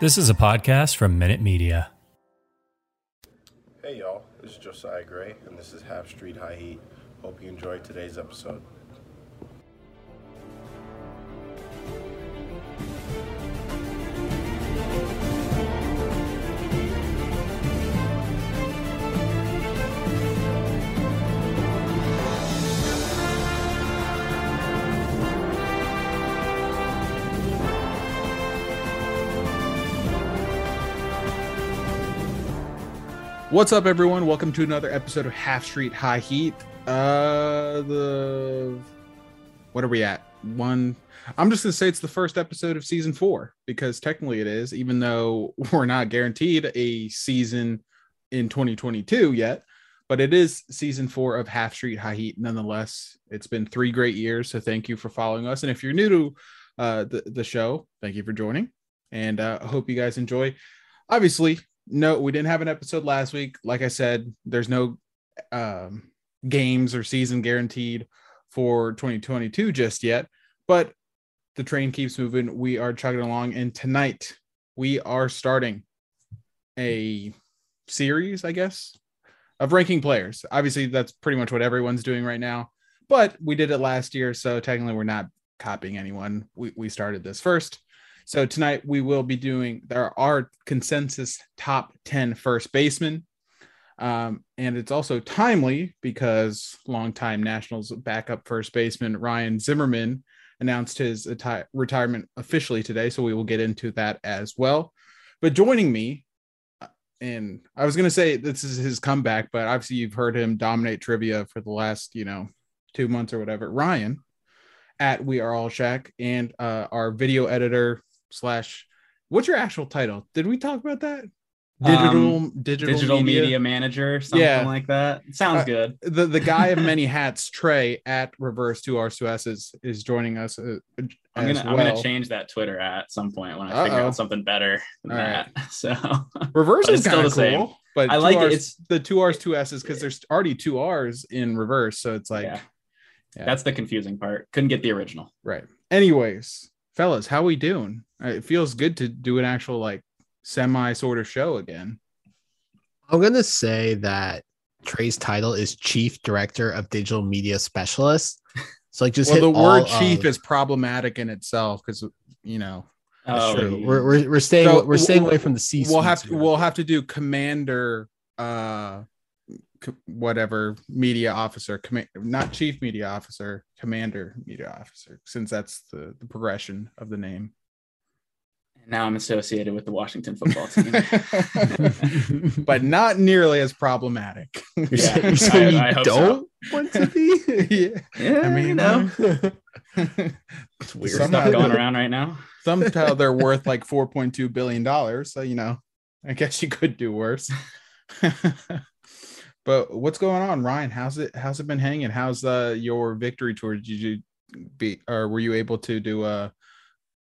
This is a podcast from Minute Media. Hey y'all, this is Josiah Gray, and this is Half Street High Heat. Hope you enjoyed today's episode. What's up, everyone? Welcome to another episode of Half Street High Heat. Uh, the what are we at? One. I'm just gonna say it's the first episode of season four because technically it is, even though we're not guaranteed a season in 2022 yet. But it is season four of Half Street High Heat. Nonetheless, it's been three great years. So thank you for following us. And if you're new to uh, the the show, thank you for joining. And uh, I hope you guys enjoy. Obviously, no, we didn't have an episode last week. Like I said, there's no um, games or season guaranteed for 2022 just yet, but the train keeps moving. We are chugging along, and tonight we are starting a series, I guess, of ranking players. Obviously, that's pretty much what everyone's doing right now, but we did it last year, so technically we're not copying anyone. We, we started this first. So tonight we will be doing there are consensus top 10 first basemen. Um, and it's also timely because longtime Nationals backup first baseman Ryan Zimmerman announced his ati- retirement officially today. So we will get into that as well. But joining me, uh, and I was going to say this is his comeback, but obviously you've heard him dominate trivia for the last, you know, two months or whatever. Ryan at We Are All Shaq and uh, our video editor slash what's your actual title? Did we talk about that? Digital um, digital, digital media. media. manager, something yeah. like that. Sounds uh, good. The the guy of many hats, Trey at reverse two R's two S's, is joining us. Uh, I'm gonna well. I'm gonna change that Twitter at some point when I Uh-oh. figure out something better than All that. Right. So reverse is still the cool, same. But I like R's, it. It's the two R's two S's because there's already two R's in reverse, so it's like yeah. Yeah. that's the confusing part. Couldn't get the original. Right. Anyways, fellas, how we doing? It feels good to do an actual like semi sort of show again. I'm gonna say that Trey's title is Chief Director of Digital Media Specialist. So like just well, the word chief of... is problematic in itself because you know. Oh, true. We're, we're, we're staying so we're staying away from the C. We'll have to we'll have to do commander uh whatever media officer, com- not chief media officer, commander media officer, since that's the, the progression of the name. And now I'm associated with the Washington football team, but not nearly as problematic. Yeah, so I, you I don't so. want to be. yeah. yeah, I mean, you uh, know, it's weird stuff going around right now. Somehow they're worth like 4.2 billion dollars. So you know, I guess you could do worse. But what's going on, Ryan? How's it? How's it been hanging? How's uh, your victory tour? Did you be, or were you able to do a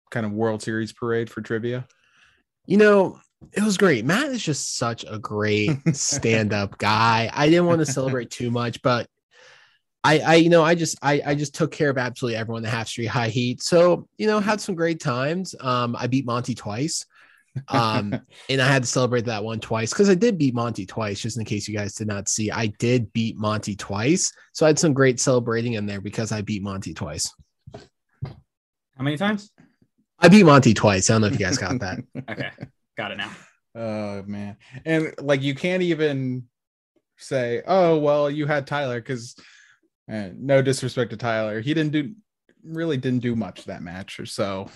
kind of World Series parade for trivia? You know, it was great. Matt is just such a great stand-up guy. I didn't want to celebrate too much, but I, I, you know, I just, I, I just took care of absolutely everyone the half street high heat. So, you know, had some great times. Um, I beat Monty twice. Um, and I had to celebrate that one twice because I did beat Monty twice, just in case you guys did not see. I did beat Monty twice. So I had some great celebrating in there because I beat Monty twice. How many times? I beat Monty twice. I don't know if you guys got that. okay. Got it now. Oh man. And like you can't even say, oh well, you had Tyler because uh, no disrespect to Tyler. He didn't do really didn't do much that match or so.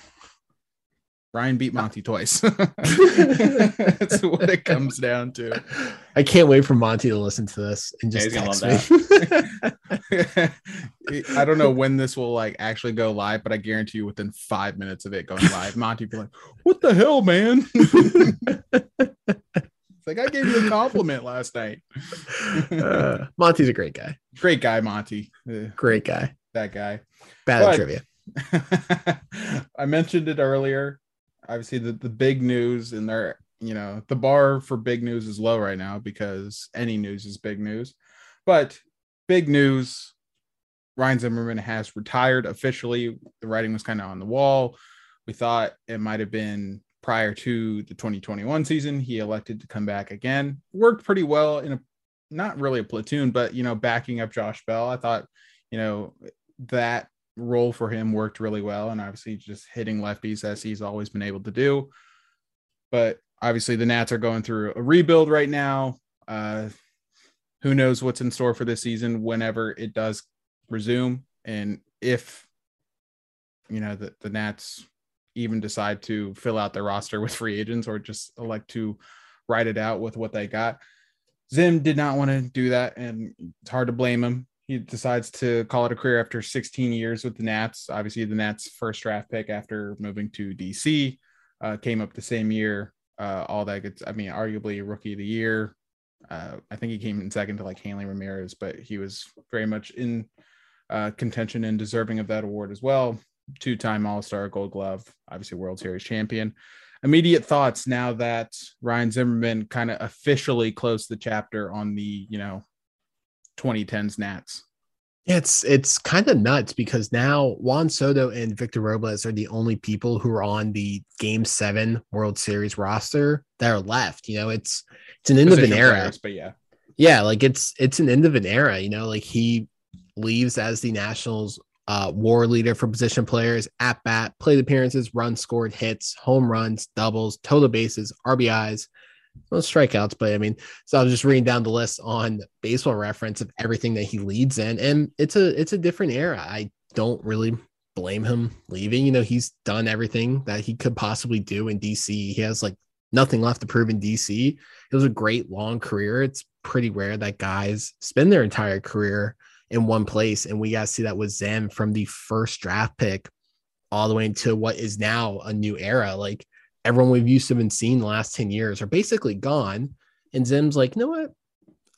Ryan beat Monty twice. That's what it comes down to. I can't wait for Monty to listen to this and just yeah, text me. I don't know when this will like actually go live, but I guarantee you within five minutes of it going live, Monty be like, "What the hell, man?" it's like I gave you a compliment last night. uh, Monty's a great guy. Great guy, Monty. Uh, great guy. That guy. Bad but, trivia. I mentioned it earlier obviously the, the big news and there you know the bar for big news is low right now because any news is big news. But big news ryan zimmerman has retired officially. The writing was kind of on the wall. We thought it might have been prior to the 2021 season he elected to come back again. Worked pretty well in a not really a platoon but you know backing up josh bell. I thought you know that role for him worked really well, and obviously just hitting lefties as he's always been able to do. But obviously, the Nats are going through a rebuild right now. Uh, who knows what's in store for this season whenever it does resume, and if you know the, the Nats even decide to fill out their roster with free agents or just elect to write it out with what they got. Zim did not want to do that, and it's hard to blame him he decides to call it a career after 16 years with the Nats. Obviously, the Nats' first draft pick after moving to DC uh, came up the same year. Uh, all that gets, I mean, arguably rookie of the year. Uh, I think he came in second to like Hanley Ramirez, but he was very much in uh, contention and deserving of that award as well. Two time All Star Gold Glove, obviously World Series champion. Immediate thoughts now that Ryan Zimmerman kind of officially closed the chapter on the, you know, 2010s Nats. It's it's kind of nuts because now Juan Soto and Victor Robles are the only people who are on the Game Seven World Series roster that are left. You know, it's it's an end Position of an era. Players, but yeah, yeah, like it's it's an end of an era. You know, like he leaves as the Nationals uh, WAR leader for position players, at bat, plate appearances, runs scored, hits, home runs, doubles, total bases, RBIs, well, strikeouts, but I mean, so I was just reading down the list on baseball reference of everything that he leads in, and it's a it's a different era. I don't really blame him leaving. You know, he's done everything that he could possibly do in DC. He has like nothing left to prove in DC. It was a great long career. It's pretty rare that guys spend their entire career in one place, and we got to see that with Zim from the first draft pick all the way into what is now a new era. Like everyone we've used to have been seen the last 10 years are basically gone. And Zim's like, you know what?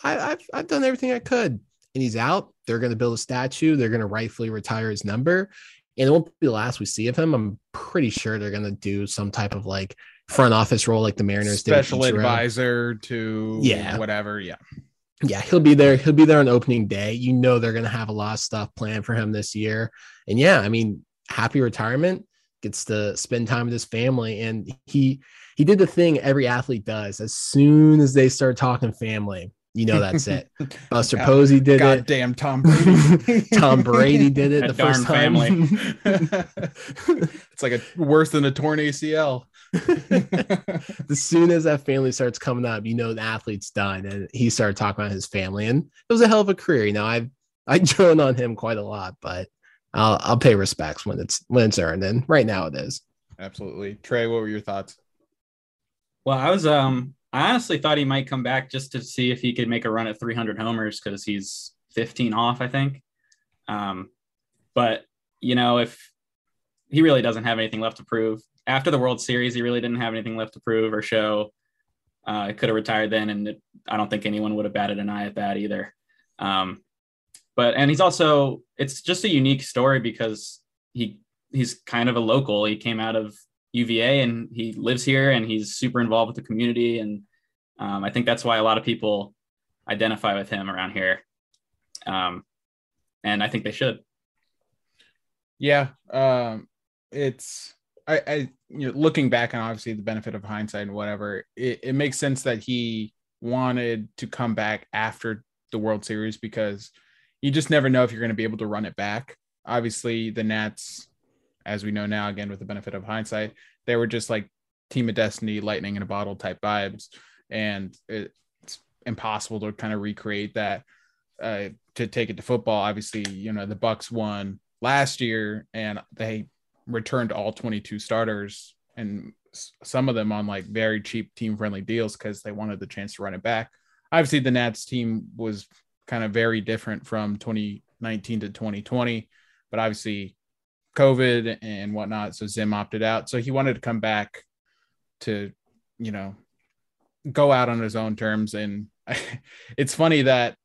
I, have I've done everything I could. And he's out. They're going to build a statue. They're going to rightfully retire his number. And it won't be the last we see of him. I'm pretty sure they're going to do some type of like front office role like the Mariners special advisor to yeah whatever. Yeah. Yeah, he'll be there. He'll be there on opening day. You know they're going to have a lot of stuff planned for him this year. And yeah, I mean, happy retirement gets to spend time with his family and he he did the thing every athlete does. As soon as they start talking family you know that's it. Buster God, posey did God it. damn tom brady. Tom brady did it the first time. family. It's like a worse than a torn acl as soon as that family starts coming up you know the athlete's done and he started talking about his family and it was a hell of a career. You know i've i drone on him quite a lot but I'll I'll pay respects when it's when it's earned. And right now it is. Absolutely. Trey, what were your thoughts? Well, I was um I honestly thought he might come back just to see if he could make a run at 300 homers because he's 15 off, I think. Um, but you know, if he really doesn't have anything left to prove after the World Series, he really didn't have anything left to prove or show. Uh, could have retired then, and it, I don't think anyone would have batted an eye at that either. Um, but and he's also it's just a unique story because he he's kind of a local. He came out of UVA and he lives here and he's super involved with the community. And um, I think that's why a lot of people identify with him around here. Um, and I think they should. Yeah. Um, it's, I, I, you know, looking back and obviously the benefit of hindsight and whatever, it, it makes sense that he wanted to come back after the World Series because you just never know if you're going to be able to run it back. Obviously, the Nats, as we know now, again with the benefit of hindsight, they were just like team of destiny, lightning in a bottle type vibes, and it's impossible to kind of recreate that. Uh, to take it to football, obviously, you know the Bucks won last year, and they returned all 22 starters, and some of them on like very cheap team friendly deals because they wanted the chance to run it back. Obviously, the Nats team was kind of very different from 2019 to 2020, but obviously COVID and whatnot. So Zim opted out. So he wanted to come back to, you know, go out on his own terms. And it's funny that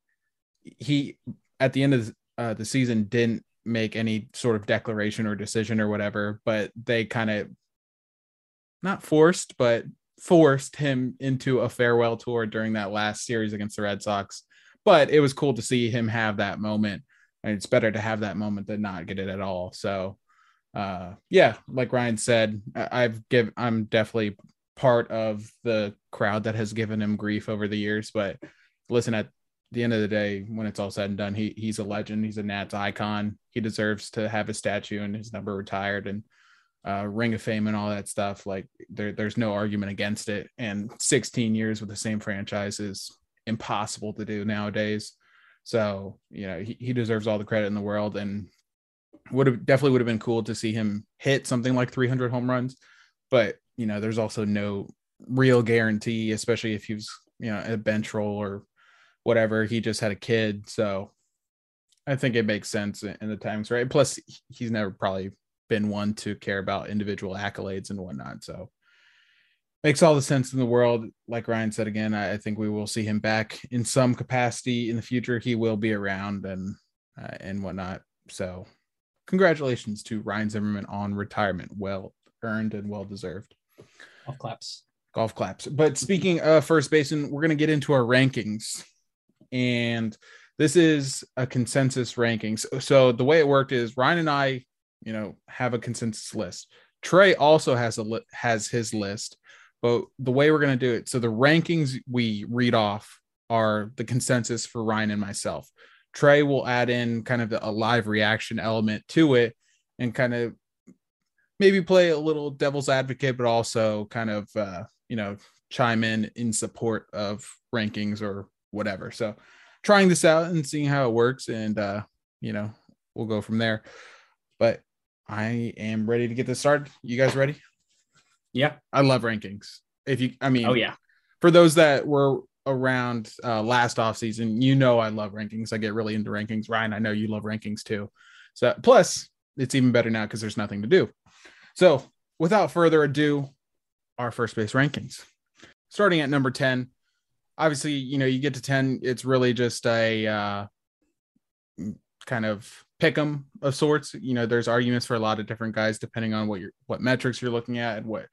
he, at the end of uh, the season, didn't make any sort of declaration or decision or whatever, but they kind of not forced, but forced him into a farewell tour during that last series against the Red Sox but it was cool to see him have that moment. And it's better to have that moment than not get it at all. So, uh, yeah, like Ryan said, I've give I'm definitely part of the crowd that has given him grief over the years. But listen, at the end of the day, when it's all said and done, he he's a legend. He's a Nats icon. He deserves to have a statue and his number retired and uh, Ring of Fame and all that stuff. Like there, there's no argument against it. And 16 years with the same franchise is impossible to do nowadays. So, you know, he, he deserves all the credit in the world and would have definitely would have been cool to see him hit something like 300 home runs. But, you know, there's also no real guarantee, especially if he was, you know, a bench role or whatever. He just had a kid. So I think it makes sense in the times, right? Plus, he's never probably been one to care about individual accolades and whatnot. So makes all the sense in the world. Like Ryan said again, I, I, think we will see him back in some capacity in the future. He will be around and uh, and whatnot. So, congratulations to Ryan Zimmerman on retirement. Well earned and well deserved. Golf claps. Golf claps. But speaking of first baseman, we're gonna get into our rankings, and this is a consensus rankings. So the way it worked is Ryan and I, you know, have a consensus list. Trey also has a li- has his list but the way we're going to do it, so the rankings we read off are the consensus for Ryan and myself. Trey will add in kind of a live reaction element to it and kind of maybe play a little devil's advocate, but also kind of, uh, you know, chime in in support of rankings or whatever. So trying this out and seeing how it works. And, uh, you know, we'll go from there. But I am ready to get this started. You guys ready? Yeah. I love rankings. If you, I mean, oh, yeah. For those that were around uh, last off season, you know, I love rankings. I get really into rankings. Ryan, I know you love rankings too. So, plus, it's even better now because there's nothing to do. So, without further ado, our first base rankings. Starting at number 10, obviously, you know, you get to 10, it's really just a uh, kind of pick 'em of sorts. You know, there's arguments for a lot of different guys depending on what you're what metrics you're looking at and what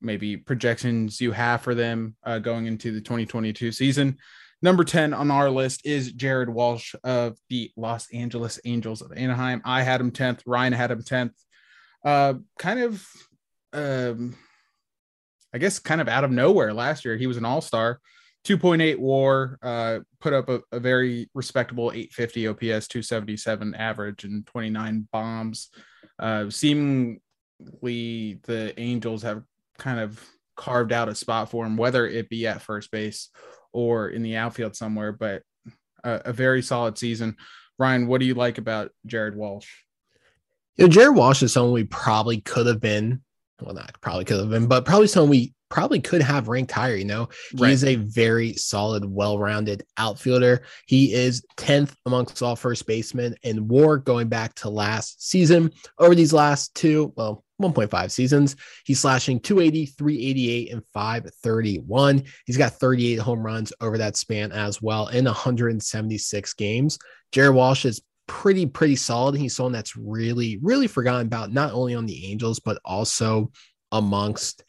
maybe projections you have for them uh, going into the 2022 season. Number 10 on our list is Jared Walsh of the Los Angeles Angels of Anaheim. I had him 10th. Ryan had him 10th. Uh, kind of, um, I guess, kind of out of nowhere last year. He was an all star. 2.8 war, uh, put up a, a, very respectable 850 OPS, 277 average, and 29 bombs. Uh, seemingly, the Angels have kind of carved out a spot for him, whether it be at first base or in the outfield somewhere. But a, a very solid season. Ryan, what do you like about Jared Walsh? You know, Jared Walsh is someone we probably could have been. Well, not probably could have been, but probably someone we probably could have ranked higher. You know, he right. is a very solid, well rounded outfielder. He is 10th amongst all first basemen in war going back to last season. Over these last two, well, 1.5 seasons, he's slashing 280, 388, and 531. He's got 38 home runs over that span as well in 176 games. Jared Walsh is pretty, pretty solid. He's someone that's really, really forgotten about, not only on the Angels, but also amongst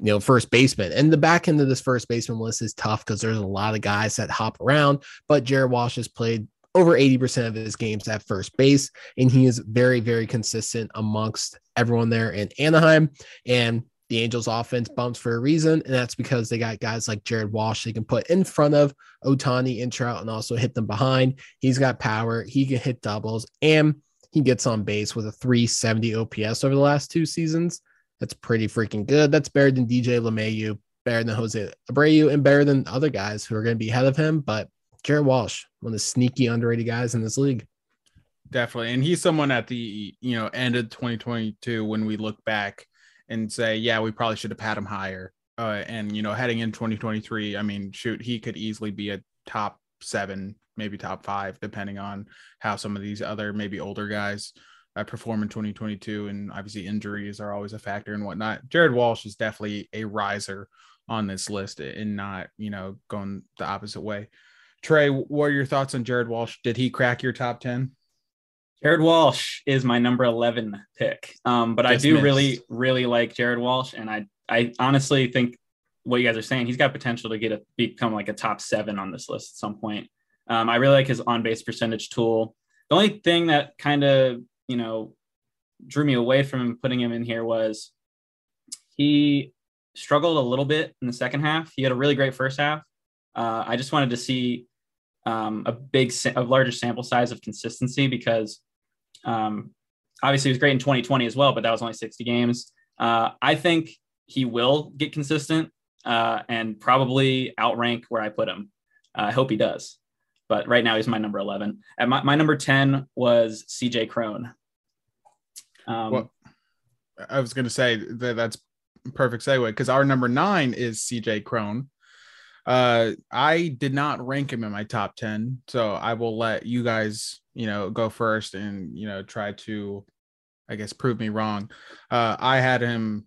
you know first baseman. And the back end of this first baseman list is tough because there's a lot of guys that hop around. But Jared Walsh has played over 80% of his games at first base, and he is very, very consistent amongst everyone there in Anaheim. And the Angels offense bumps for a reason, and that's because they got guys like Jared Walsh they can put in front of Ohtani and Trout and also hit them behind. He's got power, he can hit doubles, and he gets on base with a 370 OPS over the last two seasons. That's pretty freaking good. That's better than DJ LeMahieu, better than Jose Abreu, and better than other guys who are going to be ahead of him. But Jared Walsh, one of the sneaky underrated guys in this league. Definitely. And he's someone at the, you know, end of 2022 when we look back and say, yeah, we probably should have had him higher. Uh, and, you know, heading in 2023, I mean, shoot, he could easily be a top seven, maybe top five, depending on how some of these other, maybe older guys uh, perform in 2022. And obviously, injuries are always a factor and whatnot. Jared Walsh is definitely a riser on this list and not, you know, going the opposite way. Trey, what are your thoughts on Jared Walsh? Did he crack your top 10? Jared Walsh is my number 11 pick. Um, but Just I do missed. really, really like Jared Walsh. And I, I honestly think what you guys are saying, he's got potential to get a become like a top seven on this list at some point. Um, I really like his on base percentage tool. The only thing that kind of, you know, drew me away from putting him in here was he struggled a little bit in the second half. He had a really great first half. Uh, I just wanted to see um, a big, a larger sample size of consistency because um, obviously, he was great in 2020 as well, but that was only 60 games. Uh, I think he will get consistent uh, and probably outrank where I put him. I hope he does. But right now, he's my number 11. And my, my number 10 was CJ Cron. Um, well, I was going to say that that's perfect segue because our number nine is CJ Cron. Uh, I did not rank him in my top 10, so I will let you guys, you know, go first and, you know, try to, I guess, prove me wrong. Uh, I had him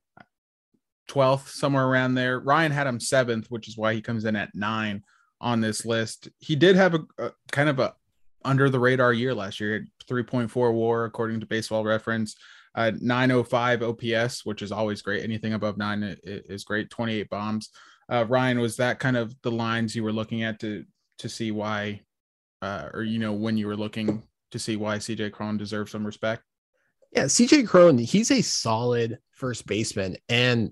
12th, somewhere around there. Ryan had him seventh, which is why he comes in at nine on this list. He did have a, a kind of a under the radar year last year, 3.4 war, according to baseball reference. Uh, 905 OPS, which is always great. Anything above nine is great. 28 bombs uh, Ryan, was that kind of the lines you were looking at to to see why, uh, or you know, when you were looking to see why CJ Cron deserves some respect? Yeah, CJ Cron, he's a solid first baseman, and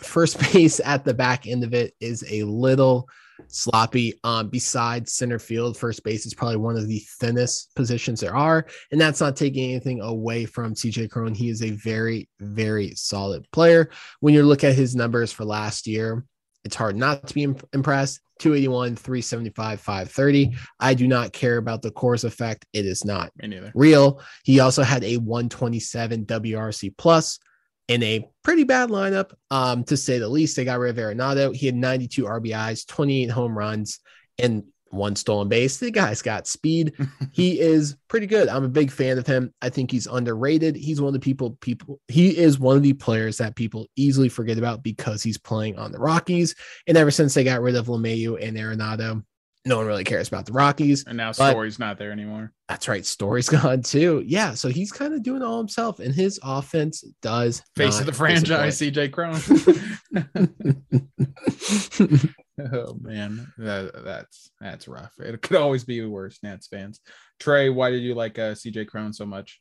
first base at the back end of it is a little sloppy. Um, besides center field, first base is probably one of the thinnest positions there are, and that's not taking anything away from CJ Cron. He is a very, very solid player. When you look at his numbers for last year, it's hard not to be impressed. 281, 375, 530. I do not care about the Coors effect. It is not real. He also had a 127 WRC plus in a pretty bad lineup, um, to say the least. They got rid of Arenado. He had 92 RBIs, 28 home runs, and one stolen base. The guy's got speed. he is pretty good. I'm a big fan of him. I think he's underrated. He's one of the people people he is one of the players that people easily forget about because he's playing on the Rockies. And ever since they got rid of LeMahieu and Arenado, no one really cares about the Rockies. And now Story's not there anymore. That's right. Story's gone too. Yeah. So he's kind of doing all himself, and his offense does face of the franchise, CJ Cron. oh man, that, that's that's rough. It could always be worse, Nats fans. Trey, why did you like uh, CJ Cron so much?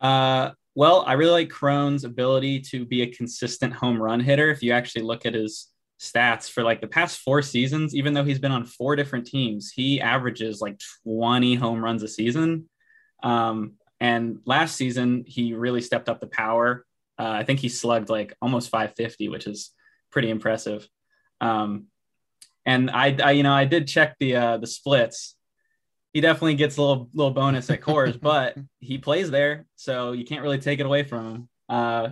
Uh, well, I really like Cron's ability to be a consistent home run hitter. If you actually look at his stats for like the past four seasons, even though he's been on four different teams, he averages like 20 home runs a season. Um, and last season, he really stepped up the power. Uh, I think he slugged like almost 550, which is pretty impressive. Um, and I, I, you know, I did check the uh, the splits. He definitely gets a little little bonus at Coors, but he plays there, so you can't really take it away from him. Uh,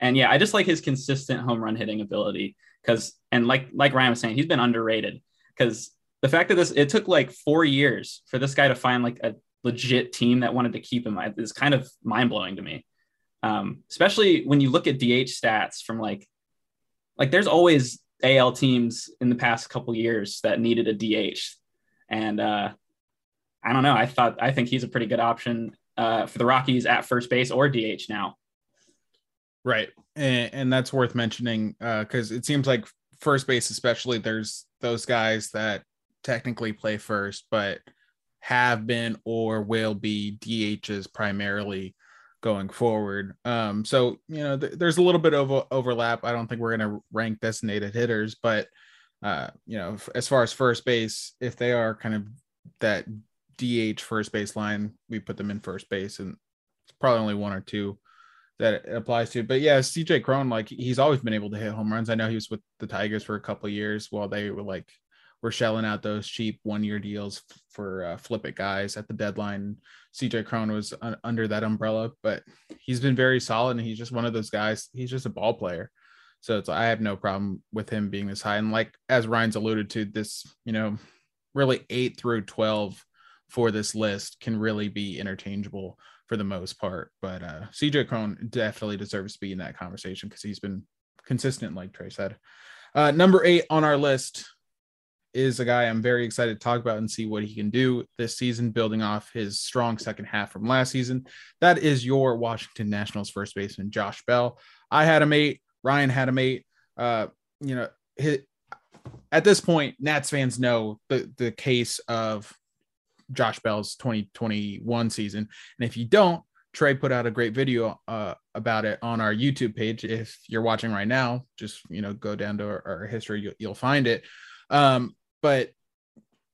and yeah, I just like his consistent home run hitting ability because and like like Ryan was saying, he's been underrated because the fact that this it took like four years for this guy to find like a legit team that wanted to keep him is kind of mind blowing to me. Um, especially when you look at DH stats from like like there's always AL teams in the past couple years that needed a DH, and uh, I don't know. I thought I think he's a pretty good option uh, for the Rockies at first base or DH now. Right. And, and that's worth mentioning because uh, it seems like first base, especially, there's those guys that technically play first, but have been or will be DHs primarily going forward. Um, so, you know, th- there's a little bit of a- overlap. I don't think we're going to rank designated hitters, but, uh, you know, f- as far as first base, if they are kind of that DH first base line, we put them in first base, and it's probably only one or two that applies to. But yeah, CJ Cron, like he's always been able to hit home runs. I know he was with the Tigers for a couple years while they were like were shelling out those cheap one year deals for uh, flip it guys at the deadline. CJ Cron was un- under that umbrella, but he's been very solid and he's just one of those guys. He's just a ball player. So it's I have no problem with him being this high. And like as Ryan's alluded to, this, you know, really eight through 12 for this list can really be interchangeable for the most part. But uh, CJ Cron definitely deserves to be in that conversation because he's been consistent, like Trey said. Uh, number eight on our list is a guy I'm very excited to talk about and see what he can do this season, building off his strong second half from last season. That is your Washington Nationals first baseman, Josh Bell. I had a mate, Ryan had a mate. Uh, you know, his, at this point, Nats fans know the, the case of Josh Bell's 2021 season. And if you don't, Trey put out a great video uh, about it on our YouTube page. If you're watching right now, just you know go down to our, our history, you'll, you'll, find it. Um, but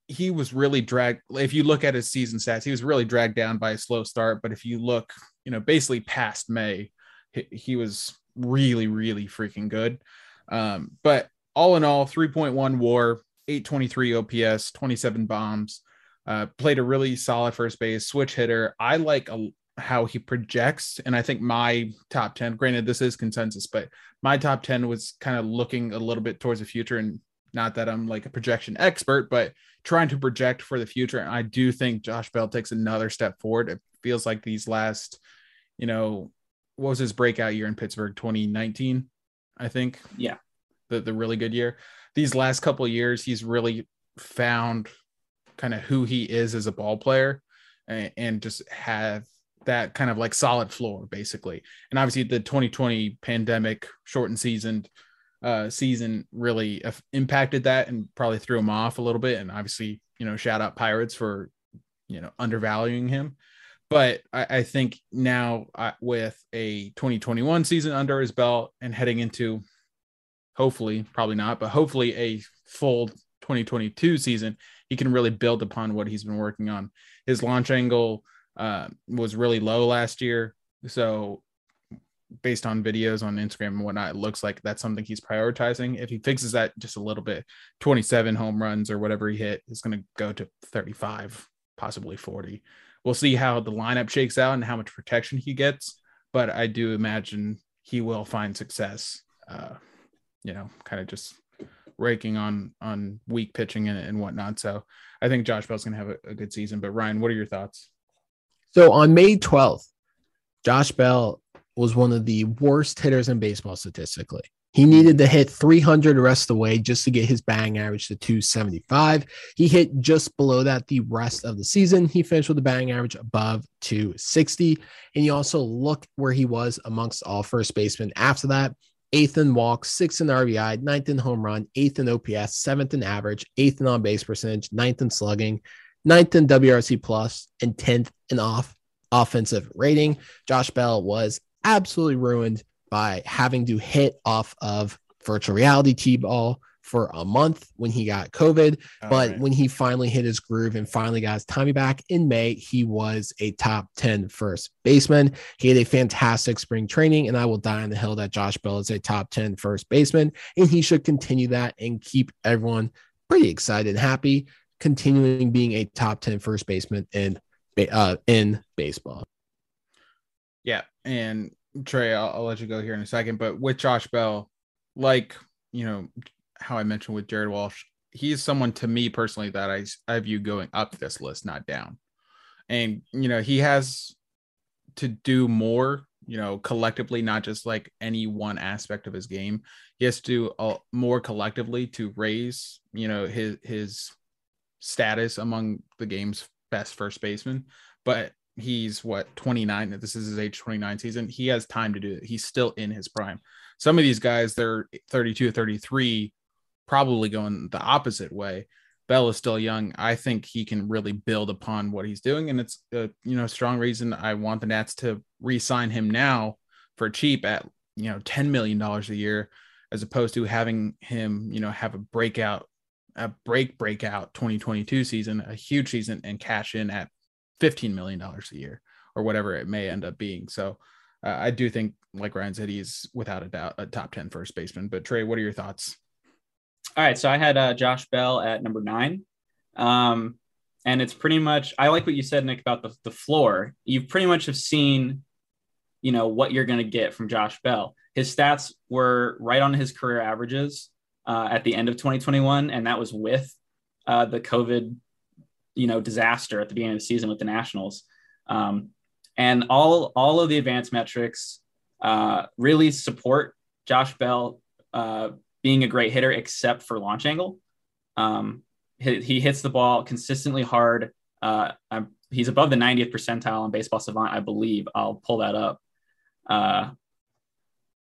he was really dragged. If you look at his season stats, he was really dragged down by a slow start. But if you look, you know, basically past May, he, he was really, really freaking good. Um, but all in all, 3.1 WAR, 823 OPS, 27 bombs. Uh, played a really solid first base, switch hitter. I like a, how he projects, and I think my top ten. Granted, this is consensus, but my top ten was kind of looking a little bit towards the future, and not that I'm like a projection expert, but trying to project for the future. And I do think Josh Bell takes another step forward. It feels like these last, you know, what was his breakout year in Pittsburgh? 2019, I think. Yeah, the the really good year. These last couple years, he's really found kind of who he is as a ball player and, and just have that kind of like solid floor basically. And obviously the 2020 pandemic shortened season uh season really impacted that and probably threw him off a little bit and obviously, you know, shout out Pirates for you know undervaluing him. But I, I think now uh, with a 2021 season under his belt and heading into hopefully, probably not, but hopefully a full 2022 season, he can really build upon what he's been working on. His launch angle uh, was really low last year. So, based on videos on Instagram and whatnot, it looks like that's something he's prioritizing. If he fixes that just a little bit, 27 home runs or whatever he hit is going to go to 35, possibly 40. We'll see how the lineup shakes out and how much protection he gets. But I do imagine he will find success, uh, you know, kind of just raking on on weak pitching and, and whatnot. So I think Josh Bell's gonna have a, a good season. But Ryan, what are your thoughts? So on May 12th, Josh Bell was one of the worst hitters in baseball statistically. He needed to hit 300 the rest of the way just to get his batting average to 275. He hit just below that the rest of the season. He finished with a batting average above 260. And you also look where he was amongst all first basemen after that eighth in walks, sixth in RBI, ninth in home run, eighth in OPS, seventh in average, eighth in on base percentage, ninth in slugging, ninth in WRC plus, and 10th in off offensive rating. Josh Bell was absolutely ruined by having to hit off of virtual reality T ball for a month when he got COVID. All but right. when he finally hit his groove and finally got his timing back in May, he was a top 10 first baseman. He had a fantastic spring training, and I will die on the hill that Josh Bell is a top 10 first baseman, and he should continue that and keep everyone pretty excited and happy, continuing being a top 10 first baseman in uh, in baseball. Yeah, and Trey, I'll, I'll let you go here in a second, but with Josh Bell, like you know, how I mentioned with Jared Walsh, he's someone to me personally that I I view going up this list, not down. And you know, he has to do more, you know, collectively, not just like any one aspect of his game. He has to do more collectively to raise, you know, his his status among the game's best first baseman. But he's what 29. This is his age 29 season. He has time to do it. He's still in his prime. Some of these guys, they're 32, 33, probably going the opposite way. Bell is still young. I think he can really build upon what he's doing, and it's a you know strong reason I want the Nats to re-sign him now for cheap at you know ten million dollars a year, as opposed to having him you know have a breakout, a break breakout 2022 season, a huge season, and cash in at fifteen million dollars a year or whatever it may end up being. So uh, I do think, like Ryan said, he's without a doubt a top 10 first baseman. But Trey, what are your thoughts? All right, so I had uh, Josh Bell at number nine, um, and it's pretty much. I like what you said, Nick, about the the floor. You pretty much have seen, you know, what you're going to get from Josh Bell. His stats were right on his career averages uh, at the end of 2021, and that was with uh, the COVID, you know, disaster at the beginning of the season with the Nationals. Um, and all all of the advanced metrics uh, really support Josh Bell uh, being a great hitter, except for launch angle. Um, he, he, hits the ball consistently hard. Uh, he's above the 90th percentile on Baseball Savant, I believe. I'll pull that up uh,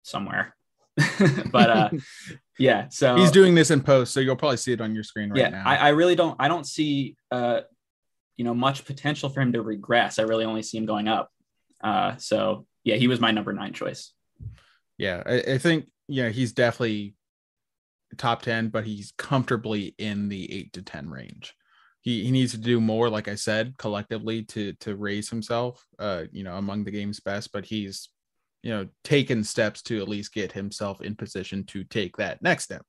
somewhere. but uh, yeah, so he's doing this in post, so you'll probably see it on your screen right yeah, now. I, I really don't. I don't see uh, you know much potential for him to regress. I really only see him going up. Uh, so yeah, he was my number nine choice. Yeah, I, I think yeah he's definitely top 10, but he's comfortably in the eight to 10 range. He, he needs to do more, like I said, collectively to to raise himself, uh, you know, among the game's best. But he's, you know, taken steps to at least get himself in position to take that next step.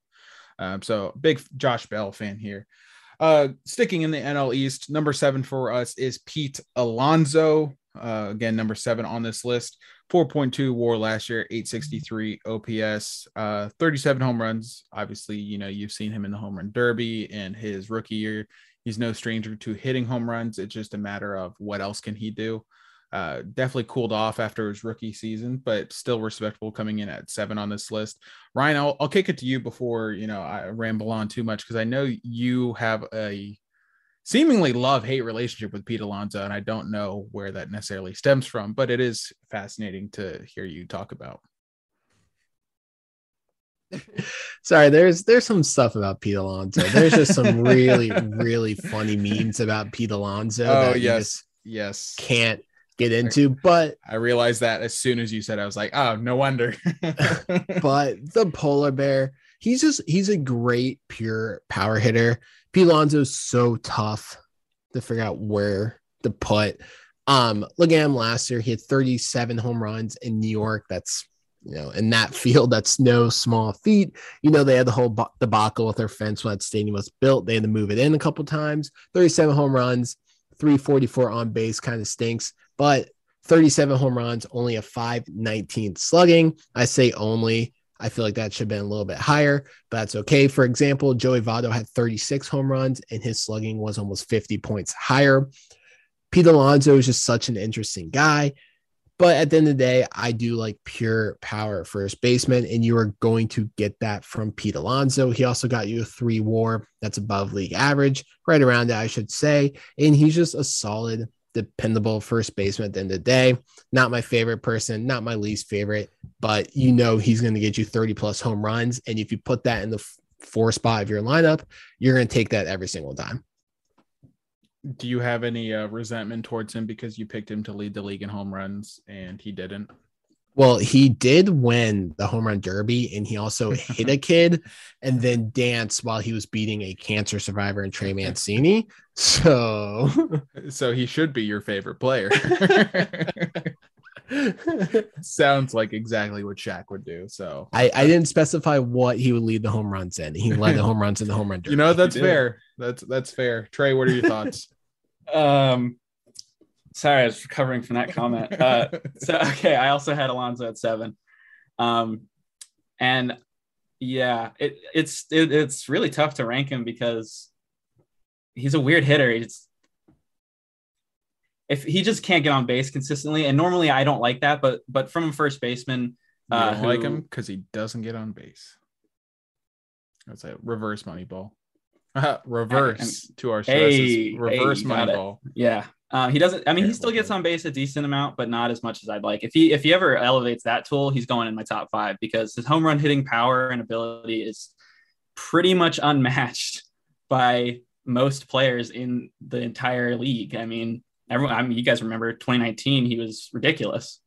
Um, so big Josh Bell fan here. Uh, sticking in the NL East, number seven for us is Pete Alonso. Uh, again, number seven on this list. 4.2 war last year, 863 OPS, uh, 37 home runs. Obviously, you know, you've seen him in the home run derby and his rookie year. He's no stranger to hitting home runs. It's just a matter of what else can he do. Uh, definitely cooled off after his rookie season, but still respectable coming in at seven on this list. Ryan, I'll, I'll kick it to you before you know I ramble on too much because I know you have a seemingly love hate relationship with Pete Alonso, and I don't know where that necessarily stems from, but it is fascinating to hear you talk about. Sorry, there's there's some stuff about Pete Alonso. There's just some really really funny memes about Pete Alonso. Oh yes, yes, can't get into. But I realized that as soon as you said, I was like, oh, no wonder. but the polar bear, he's just he's a great pure power hitter. Pete Alonso's so tough to figure out where to put. Um, look last year. He had 37 home runs in New York. That's you know, in that field, that's no small feat. You know, they had the whole debacle with their fence when that stadium was built. They had to move it in a couple times. 37 home runs, 344 on base kind of stinks, but 37 home runs, only a 519 slugging. I say only I feel like that should have been a little bit higher, but that's okay. For example, Joey Votto had 36 home runs and his slugging was almost 50 points higher. Pete Alonso is just such an interesting guy. But at the end of the day, I do like pure power first baseman, and you are going to get that from Pete Alonso. He also got you a three war that's above league average, right around it, I should say. And he's just a solid dependable first baseman at the end of the day. Not my favorite person, not my least favorite, but you know he's going to get you 30 plus home runs. And if you put that in the four spot of your lineup, you're going to take that every single time. Do you have any uh, resentment towards him because you picked him to lead the league in home runs and he didn't? Well, he did win the home run derby and he also hit a kid and then danced while he was beating a cancer survivor in Trey Mancini. So so he should be your favorite player. Sounds like exactly what Shaq would do. So I, I didn't specify what he would lead the home runs in. He led the home runs in the home run derby. You know, that's fair. That's that's fair. Trey, what are your thoughts? um sorry, I was recovering from that comment. Uh, so okay, I also had Alonso at seven, um, and yeah, it, it's it, it's really tough to rank him because he's a weird hitter. He's if he just can't get on base consistently, and normally I don't like that, but but from a first baseman, uh, who, like him because he doesn't get on base. That's a reverse money ball. reverse I, to our hey, reverse hey, money ball. Yeah, Uh, he doesn't. I mean, he still gets on base a decent amount, but not as much as I'd like. If he if he ever elevates that tool, he's going in my top five because his home run hitting power and ability is pretty much unmatched by most players in the entire league. I mean, everyone. I mean, you guys remember 2019? He was ridiculous,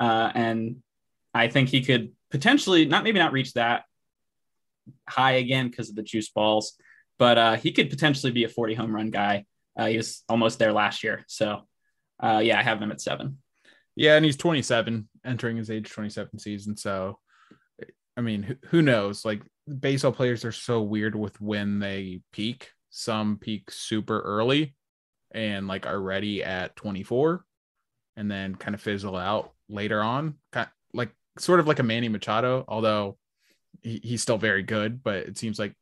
uh, and I think he could potentially not maybe not reach that high again because of the juice balls, but uh, he could potentially be a 40 home run guy. Uh, he was almost there last year. So, uh, yeah, I have him at seven. Yeah, and he's 27, entering his age 27 season. So, I mean, who, who knows? Like, baseball players are so weird with when they peak. Some peak super early and like are ready at 24 and then kind of fizzle out later on. Kind like sort of like a Manny Machado, although he, he's still very good, but it seems like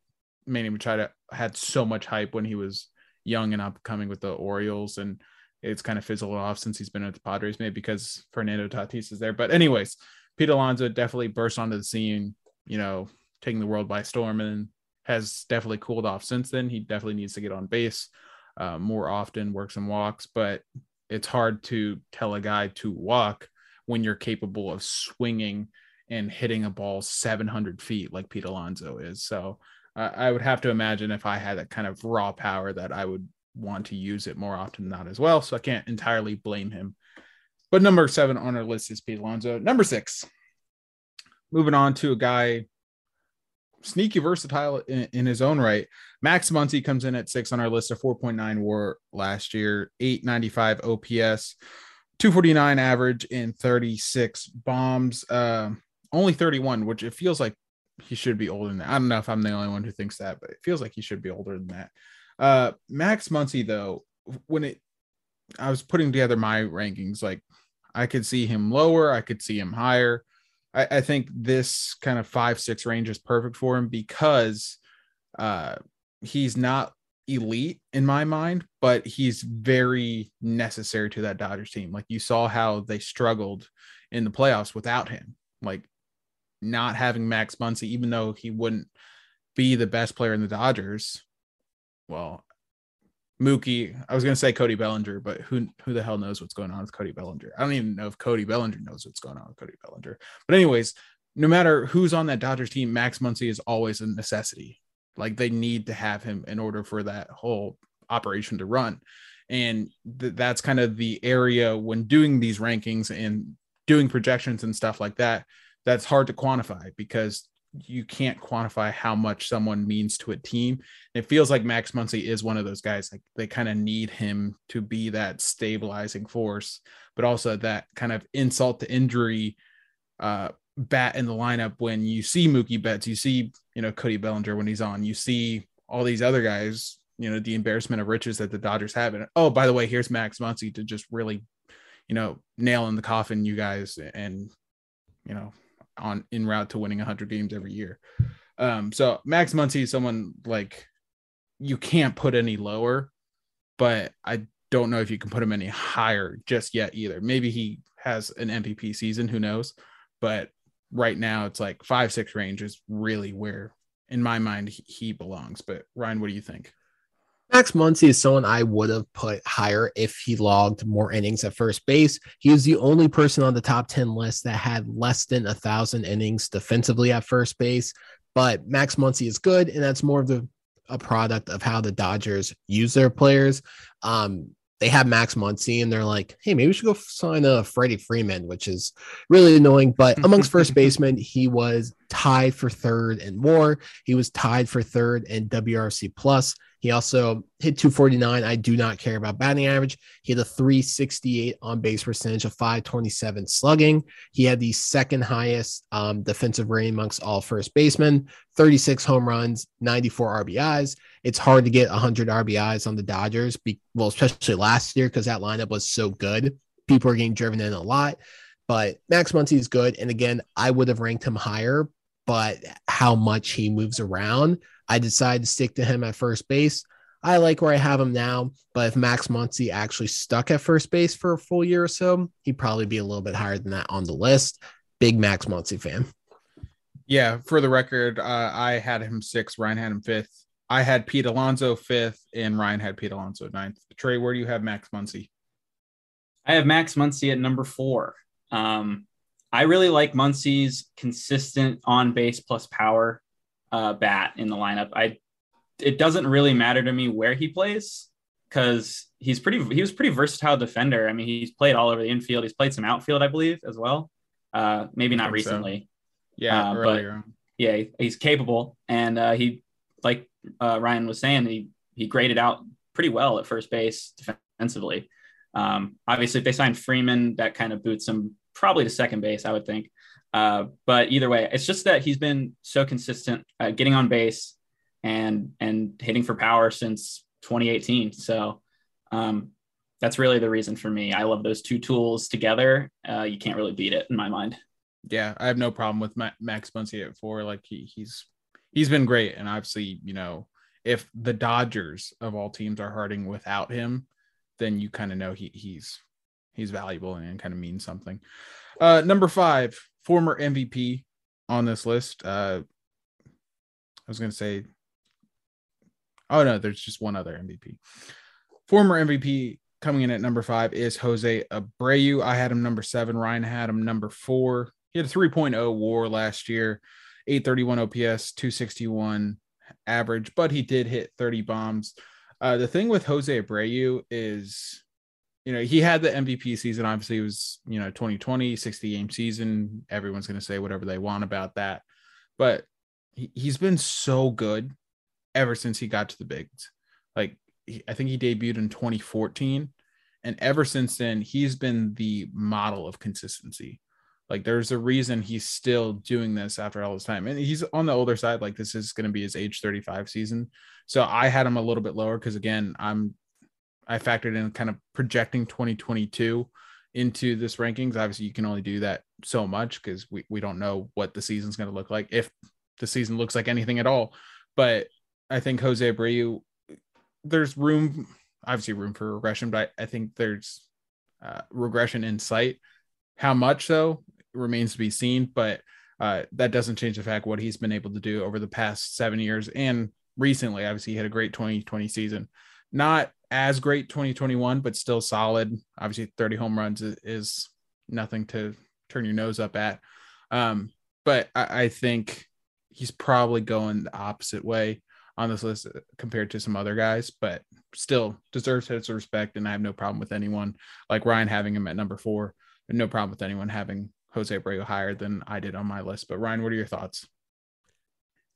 Manny Machado had so much hype when he was young and upcoming with the Orioles, and it's kind of fizzled off since he's been at the Padres, maybe because Fernando Tatis is there. But anyways, Pete Alonso definitely burst onto the scene, you know, taking the world by storm, and has definitely cooled off since then. He definitely needs to get on base uh, more often, work some walks, but it's hard to tell a guy to walk when you're capable of swinging and hitting a ball 700 feet like Pete Alonso is. So uh, I would have to imagine if I had that kind of raw power that I would want to use it more often than not as well. So I can't entirely blame him. But number seven on our list is Pete Alonso. Number six, moving on to a guy sneaky versatile in, in, his own right. Max Muncy comes in at six on our list of 4.9 war last year, 895 OPS, 249 average in 36 bombs. Uh, only 31, which it feels like he should be older than that. I don't know if I'm the only one who thinks that, but it feels like he should be older than that. Uh, Max Muncy, though, when it, I was putting together my rankings, like I could see him lower, I could see him higher. I, I think this kind of five six range is perfect for him because uh, he's not elite in my mind, but he's very necessary to that Dodgers team. Like you saw how they struggled in the playoffs without him. Like not having Max Muncy, even though he wouldn't be the best player in the Dodgers. Well, Mookie, I was gonna say Cody Bellinger, but who who the hell knows what's going on with Cody Bellinger? I don't even know if Cody Bellinger knows what's going on with Cody Bellinger. But anyways, no matter who's on that Dodgers team, Max Muncy is always a necessity. Like they need to have him in order for that whole operation to run. And th- that's kind of the area when doing these rankings and doing projections and stuff like that that's hard to quantify because you can't quantify how much someone means to a team. It feels like Max Muncy is one of those guys. Like they kind of need him to be that stabilizing force, but also that kind of insult to injury uh, bat in the lineup. When you see Mookie Betts, you see you know Cody Bellinger when he's on. You see all these other guys. You know the embarrassment of riches that the Dodgers have. And oh, by the way, here's Max Muncy to just really, you know, nail in the coffin, you guys, and you know on in route to winning 100 games every year. Um, so Max Muncy is someone like you can't put any lower, but I don't know if you can put him any higher just yet either. Maybe he has an MVP season, who knows? But right now it's like five, six range is really where, in my mind, he belongs. But Ryan, what do you think? Max Muncy is someone I would have put higher if he logged more innings at first base. He was the only person on the top 10 list that had less than a thousand innings defensively at first base. But Max Muncy is good, and that's more of the a product of how the Dodgers use their players. Um, they have Max Muncy and they're like, hey, maybe we should go sign a Freddie Freeman, which is really annoying. But amongst first basemen, he was tied for third in WAR. He was tied for third in WRC plus. He also hit 249. I do not care about batting average. He had a 368 on base percentage of 527 slugging. He had the second highest um, defensive rating amongst all first basemen, 36 home runs, 94 RBIs. It's hard to get 100 RBIs on the Dodgers, be, well, especially last year because that lineup was so good. People are getting driven in a lot, but Max Muncy is good. And again, I would have ranked him higher, but how much he moves around I decided to stick to him at first base. I like where I have him now, but if Max Muncy actually stuck at first base for a full year or so, he'd probably be a little bit higher than that on the list. Big Max Muncy fan. Yeah, for the record, uh, I had him sixth. Ryan had him fifth. I had Pete Alonso fifth, and Ryan had Pete Alonso ninth. Trey, where do you have Max Muncy? I have Max Muncy at number four. Um, I really like Muncy's consistent on base plus power uh, bat in the lineup. I it doesn't really matter to me where he plays because he's pretty he was pretty versatile defender. I mean, he's played all over the infield. He's played some outfield, I believe, as well. Uh, maybe not recently. So. Yeah, Uh, earlier. Yeah, he's capable, and uh, he like uh, Ryan was saying, he he graded out pretty well at first base defensively. Um, obviously, if they sign Freeman, that kind of boots him probably to second base, I would think. Uh, but either way, it's just that he's been so consistent getting on base and and hitting for power since 2018. So um, that's really the reason for me. I love those two tools together. Uh, you can't really beat it in my mind. yeah, I have no problem with Ma- Max Muncy at four. Like he he's he's been great, and obviously, you know, if the Dodgers of all teams are hurting without him, then you kind of know he he's he's valuable and kind of means something. Uh, number five, former MVP on this list. Uh, I was gonna say, oh no, there's just one other MVP. Former MVP coming in at number five is Jose Abreu. I had him number seven. Ryan had him number four. He had a 3.0 war last year, 831 OPS, 261 average, but he did hit 30 bombs. Uh, the thing with Jose Abreu is, you know, he had the MVP season. Obviously, it was, you know, 2020, 60 game season. Everyone's going to say whatever they want about that. But he, he's been so good ever since he got to the bigs. Like, he, I think he debuted in 2014. And ever since then, he's been the model of consistency. Like there's a reason he's still doing this after all this time. And he's on the older side. Like this is going to be his age 35 season. So I had him a little bit lower because again, I'm I factored in kind of projecting 2022 into this rankings. Obviously, you can only do that so much because we, we don't know what the season's going to look like if the season looks like anything at all. But I think Jose Abreu, there's room, obviously room for regression, but I, I think there's uh, regression in sight. How much though remains to be seen, but uh, that doesn't change the fact what he's been able to do over the past seven years and recently. Obviously, he had a great 2020 season. Not as great 2021, but still solid. Obviously, 30 home runs is, nothing to turn your nose up at. Um, but I, I think he's probably going the opposite way on this list compared to some other guys, but still deserves his respect. And I have no problem with anyone like Ryan having him at number four, no problem with anyone having Jose Abreu higher than I did on my list. But Ryan, what are your thoughts?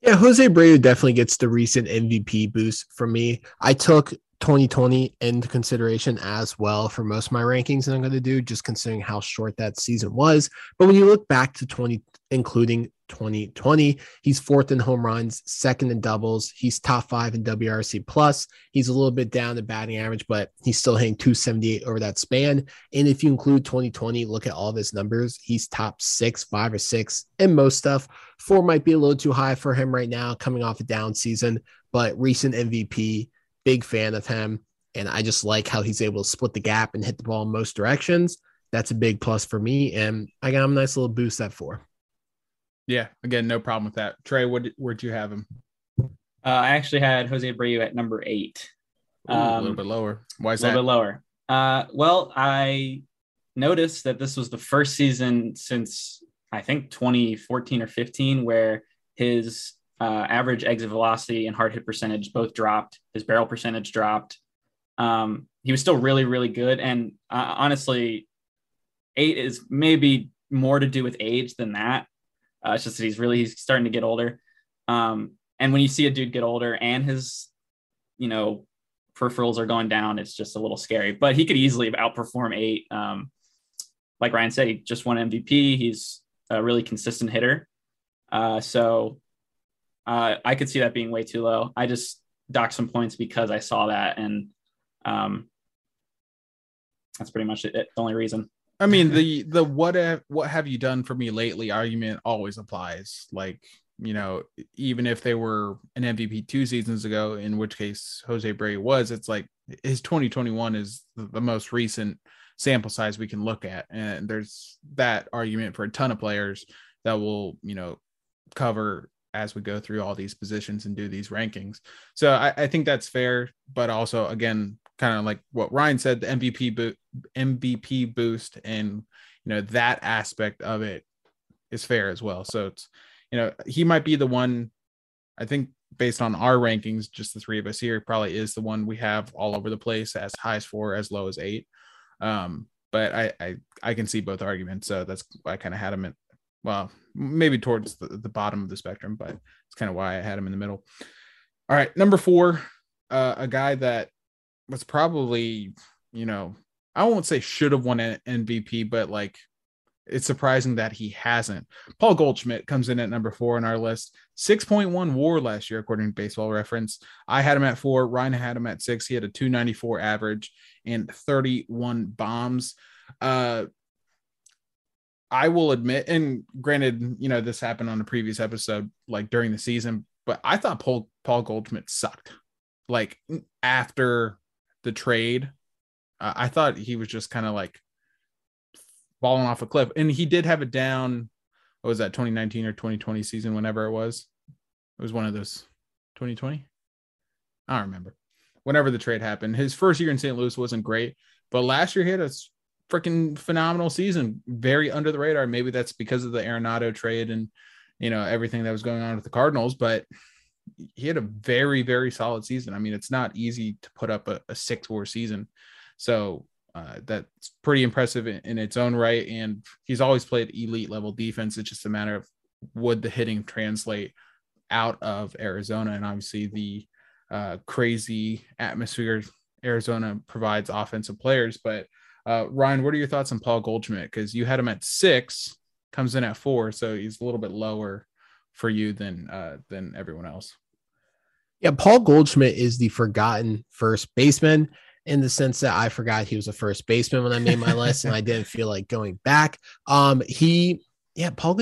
Yeah, Jose Abreu definitely gets the recent MVP boost from me. I took 2020 into consideration as well for most of my rankings that I'm going to do, just considering how short that season was. But when you look back to 20, including 2020, he's fourth in home runs, second in doubles. He's top five in WRC plus. He's a little bit down in batting average, but he's still hitting 278 over that span. And if you include 2020, look at all of his numbers. He's top six, five or six in most stuff. Four might be a little too high for him right now, coming off a down season, but recent MVP, big fan of him. And I just like how he's able to split the gap and hit the ball in most directions. That's a big plus for me. And I got him a nice little boost at four. Yeah, again, no problem with that. Trey, what where'd you have him? Uh, I actually had Jose Abreu at number eight. Ooh, a little Um, bit lower. Why is that? a little bit lower. Uh, well, I noticed that this was the first season since I think 2014 or 15 where his uh, average exit velocity and hard hit percentage both dropped. His barrel percentage dropped. Um, he was still really, really good. And uh, honestly, eight is maybe more to do with age than that. Uh, it's just that he's really he's starting to get older. Um, and when you see a dude get older and his, you know, peripherals are going down, it's just a little scary. But he could easily outperform eight. Um, like Ryan said, he just won MVP. He's a really consistent hitter. Uh, so uh, I could see that being way too low. I just docked some points because I saw that, and um, that's pretty much it. The only reason. I mean, the the what have what have you done for me lately argument always applies. Like, you know, even if they were an MVP two seasons ago, in which case Jose Abreu was, it's like his 2021 is the, the most recent sample size we can look at. And there's that argument for a ton of players that will, you know, cover as we go through all these positions and do these rankings. So I, I think that's fair, but also again, kind of like what Ryan said, the MVP bo- MVP boost and you know that aspect of it is fair as well. So it's you know he might be the one. I think based on our rankings, just the three of us here, probably is the one we have all over the place, as high as four, as low as eight. Um, but I, I I can see both arguments, so that's why I kind of had him at well, maybe towards the, the bottom of the spectrum, but it's kind of why I had him in the middle. All right, number four, uh, a guy that was probably, you know, I won't say should have won an MVP, but like it's surprising that he hasn't. Paul Goldschmidt comes in at number four on our list. 6.1 war last year, according to baseball reference. I had him at four. Ryan had him at six. He had a 294 average and 31 bombs. Uh, I will admit, and granted, you know, this happened on a previous episode, like during the season, but I thought Paul Paul Goldschmidt sucked. Like after the trade, uh, I thought he was just kind of like falling off a cliff. And he did have it down. What was that, 2019 or 2020 season, whenever it was? It was one of those 2020. I don't remember. Whenever the trade happened, his first year in St. Louis wasn't great, but last year he had a freaking phenomenal season, very under the radar. Maybe that's because of the Arenado trade and you know everything that was going on with the Cardinals, but he had a very very solid season. I mean, it's not easy to put up a, a six war season, so uh, that's pretty impressive in, in, its own right. And he's always played elite level defense. It's just a matter of would the hitting translate out of Arizona, and obviously the uh, crazy atmosphere Arizona provides offensive players, but uh, Ryan, what are your thoughts on Paul Goldschmidt? Because you had him at six, comes in at four, so he's a little bit lower for you than uh, than everyone else. Yeah, Paul Goldschmidt is the forgotten first baseman in the sense that I forgot he was a first baseman when I made my list, and I didn't feel like going back. Um, he yeah, Paul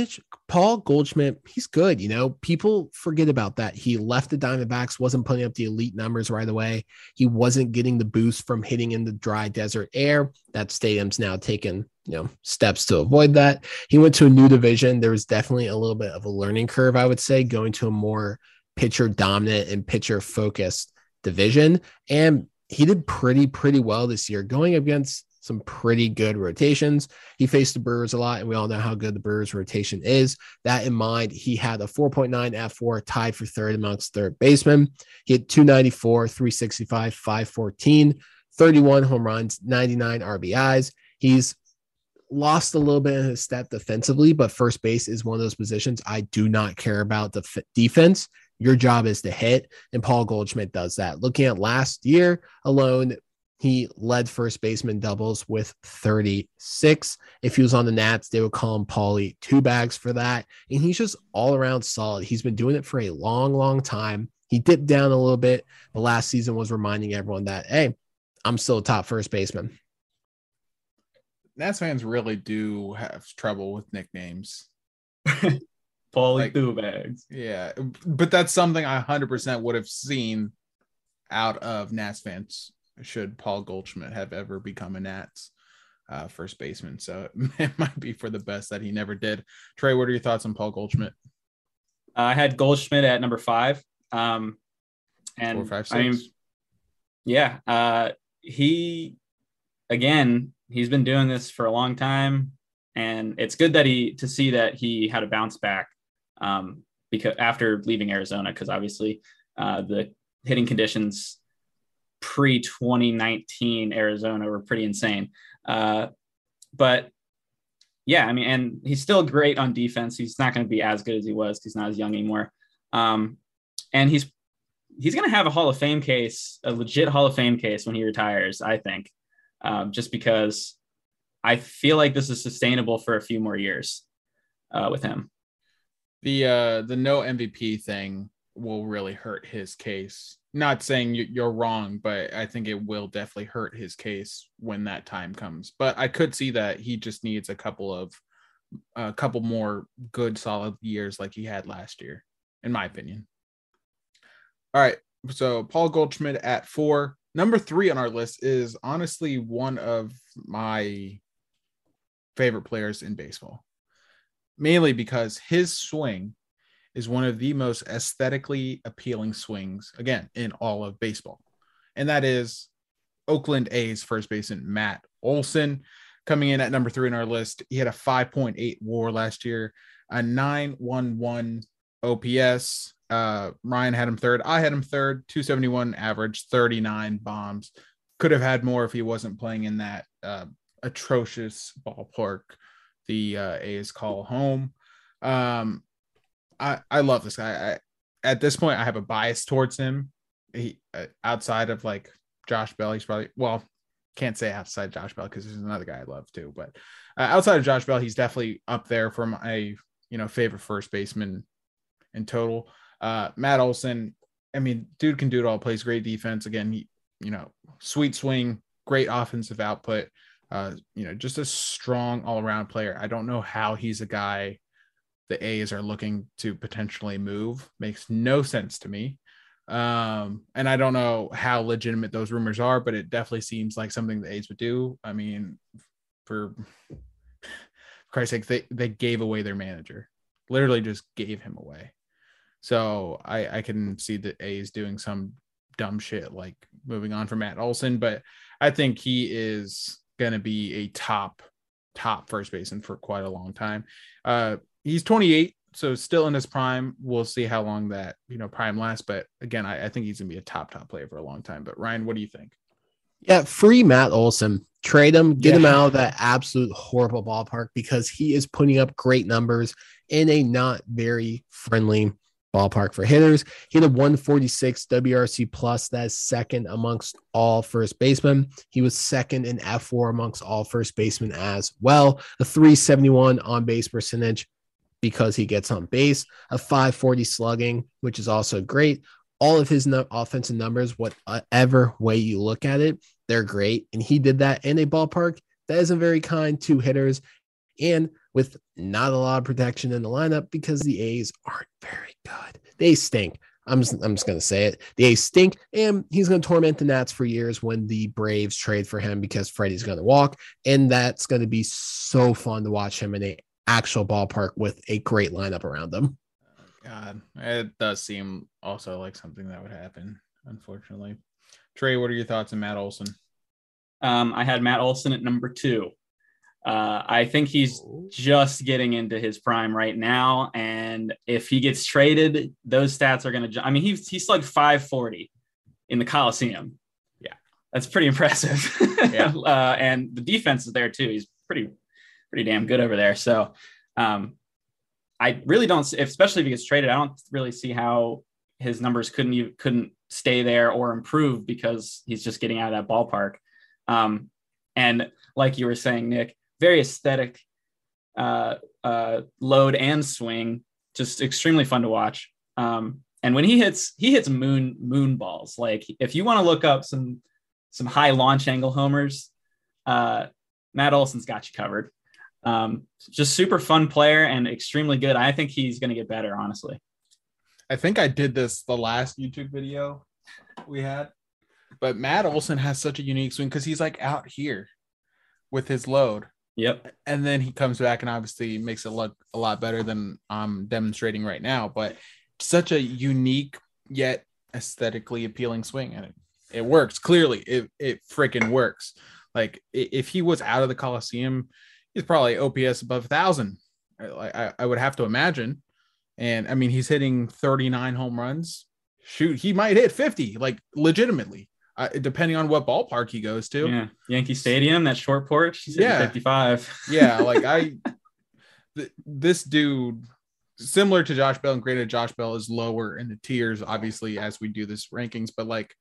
Paul Goldschmidt, he's good. You know, people forget about that. He left the Diamondbacks, wasn't putting up the elite numbers right away. He wasn't getting the boost from hitting in the dry desert air. That stadium's now taken, you know, steps to avoid that. He went to a new division. There was definitely a little bit of a learning curve, I would say, going to a more pitcher dominant and pitcher focused division. And he did pretty, pretty well this year, going against some pretty good rotations. He faced the Brewers a lot, and we all know how good the Brewers rotation is. That in mind, he had a 4.9 fWAR tied for third amongst third basemen. He had 294, 365, 514, 31 home runs, 99 RBIs. He's lost a little bit in his step defensively, but first base is one of those positions I do not care about the defense. Your job is to hit, and Paul Goldschmidt does that. Looking at last year alone, he led first baseman doubles with 36. If he was on the Nats, they would call him Paulie two bags for that. And he's just all around solid. He's been doing it for a long, long time. He dipped down a little bit, but last season was reminding everyone that, hey, I'm still a top first baseman. Nats fans really do have trouble with nicknames. Paulie like, two bags. Yeah, but that's something I 100% would have seen out of Nats fans should Paul Goldschmidt have ever become a Nats uh, first baseman. So it might be for the best that he never did. Trey, what are your thoughts on Paul Goldschmidt? I had Goldschmidt at number five. Um, and Four, five, six. I mean, yeah, uh, he again, he's been doing this for a long time, and it's good that he to see that he had a bounce back um, because after leaving Arizona, because obviously uh, the hitting conditions pre 2019 Arizona were pretty insane. Uh, but yeah, I mean, and he's still great on defense. He's not going to be as good as he was. He's not as young anymore. Um, and he's he's going to have a Hall of Fame case, a legit Hall of Fame case when he retires. I think, um, just because I feel like this is sustainable for a few more years uh, with him. The uh, the no MVP thing will really hurt his case not saying you're wrong, but I think it will definitely hurt his case when that time comes. But I could see that he just needs a couple of a couple more good solid years like he had last year, in my opinion. All right. So Paul Goldschmidt at four. Number three on our list is honestly one of my favorite players in baseball, mainly because his swing is one of the most aesthetically appealing swings, again, in all of baseball. And that is Oakland A's first baseman Matt Olson coming in at number three on our list. He had a 5.8 WAR last year, a 911 OPS. Uh, Ryan had him third. I had him third. 271 average, 39 bombs. Could have had more if he wasn't playing in that uh, atrocious ballpark the uh, A's call home. Um, I I love this guy. I, at this point, I have a bias towards him. He uh, outside of like Josh Bell, he's probably well, can't say outside Josh Bell because there's another guy I love too. But uh, outside of Josh Bell, he's definitely up there for my you know favorite first baseman in total. Uh, Matt Olson, I mean, dude can do it all. Plays great defense. Again, he you know sweet swing, great offensive output. Uh, you know, just a strong all around player. I don't know how he's a guy the A's are looking to potentially move. Makes no sense to me. Um, and I don't know how legitimate those rumors are, but it definitely seems like something the A's would do. I mean, for Christ's sake, they, they gave away their manager, literally just gave him away. So I, I can see the A's doing some dumb shit like moving on from Matt Olson, but I think he is going to be a top top first baseman for quite a long time. Uh, he's 28, so still in his prime. We'll see how long that you know prime lasts. But again, I, I think he's gonna be a top top player for a long time. But Ryan, what do you think? Yeah, free Matt Olson. Trade him, get yeah. him out of that absolute horrible ballpark because he is putting up great numbers in a not very friendly ballpark for hitters. He had a 146 WRC plus. That is second amongst all first basemen. He was second in fWAR amongst all first basemen as well. A 371 on base percentage because he gets on base. A 540 slugging, which is also great. All of his no- offensive numbers, whatever way you look at it, they're great. And he did that in a ballpark that isn't very kind to hitters and with not a lot of protection in the lineup because the A's aren't very good. They stink. I'm just, I'm just going to say it. The A's stink, and he's going to torment the Nats for years when the Braves trade for him because Freddie's going to walk. And that's going to be so fun to watch him in a actual ballpark with a great lineup around them. God, it does seem also like something that would happen, unfortunately. Trey, what are your thoughts on Matt Olson? Um, I had Matt Olson at number two. Uh, I think he's just getting into his prime right now, and if he gets traded, those stats are going to. I mean, he's he slugged 540 in the Coliseum. Yeah, that's pretty impressive. yeah, uh, and the defense is there too. He's pretty pretty damn good over there. So, um, I really don't, especially if he gets traded, I don't really see how his numbers couldn't couldn't stay there or improve because he's just getting out of that ballpark. Um, and like you were saying, Nick, very aesthetic uh, uh, load and swing, just extremely fun to watch. Um, and when he hits, he hits moon moon balls. Like if you want to look up some some high launch angle homers, uh, Matt Olson's got you covered. Um, just super fun player and extremely good. I think he's going to get better, honestly. I think I did this the last YouTube video we had, but Matt Olson has such a unique swing because he's like out here with his load Yep. And then he comes back and obviously makes it look a lot better than I'm demonstrating right now. But such a unique yet aesthetically appealing swing, and it, it works. Clearly, it it freaking works. Like if he was out of the Coliseum, he's probably OPS above thousand. I, I would have to imagine. And I mean, he's hitting 39 home runs. Shoot, he might hit 50, like legitimately uh, depending on what ballpark he goes to. Yeah, Yankee Stadium, that short porch. yeah, fifty-five. yeah, like I, th- this dude, similar to Josh Bell, and granted, Josh Bell is lower in the tiers, obviously, as we do this rankings, but like,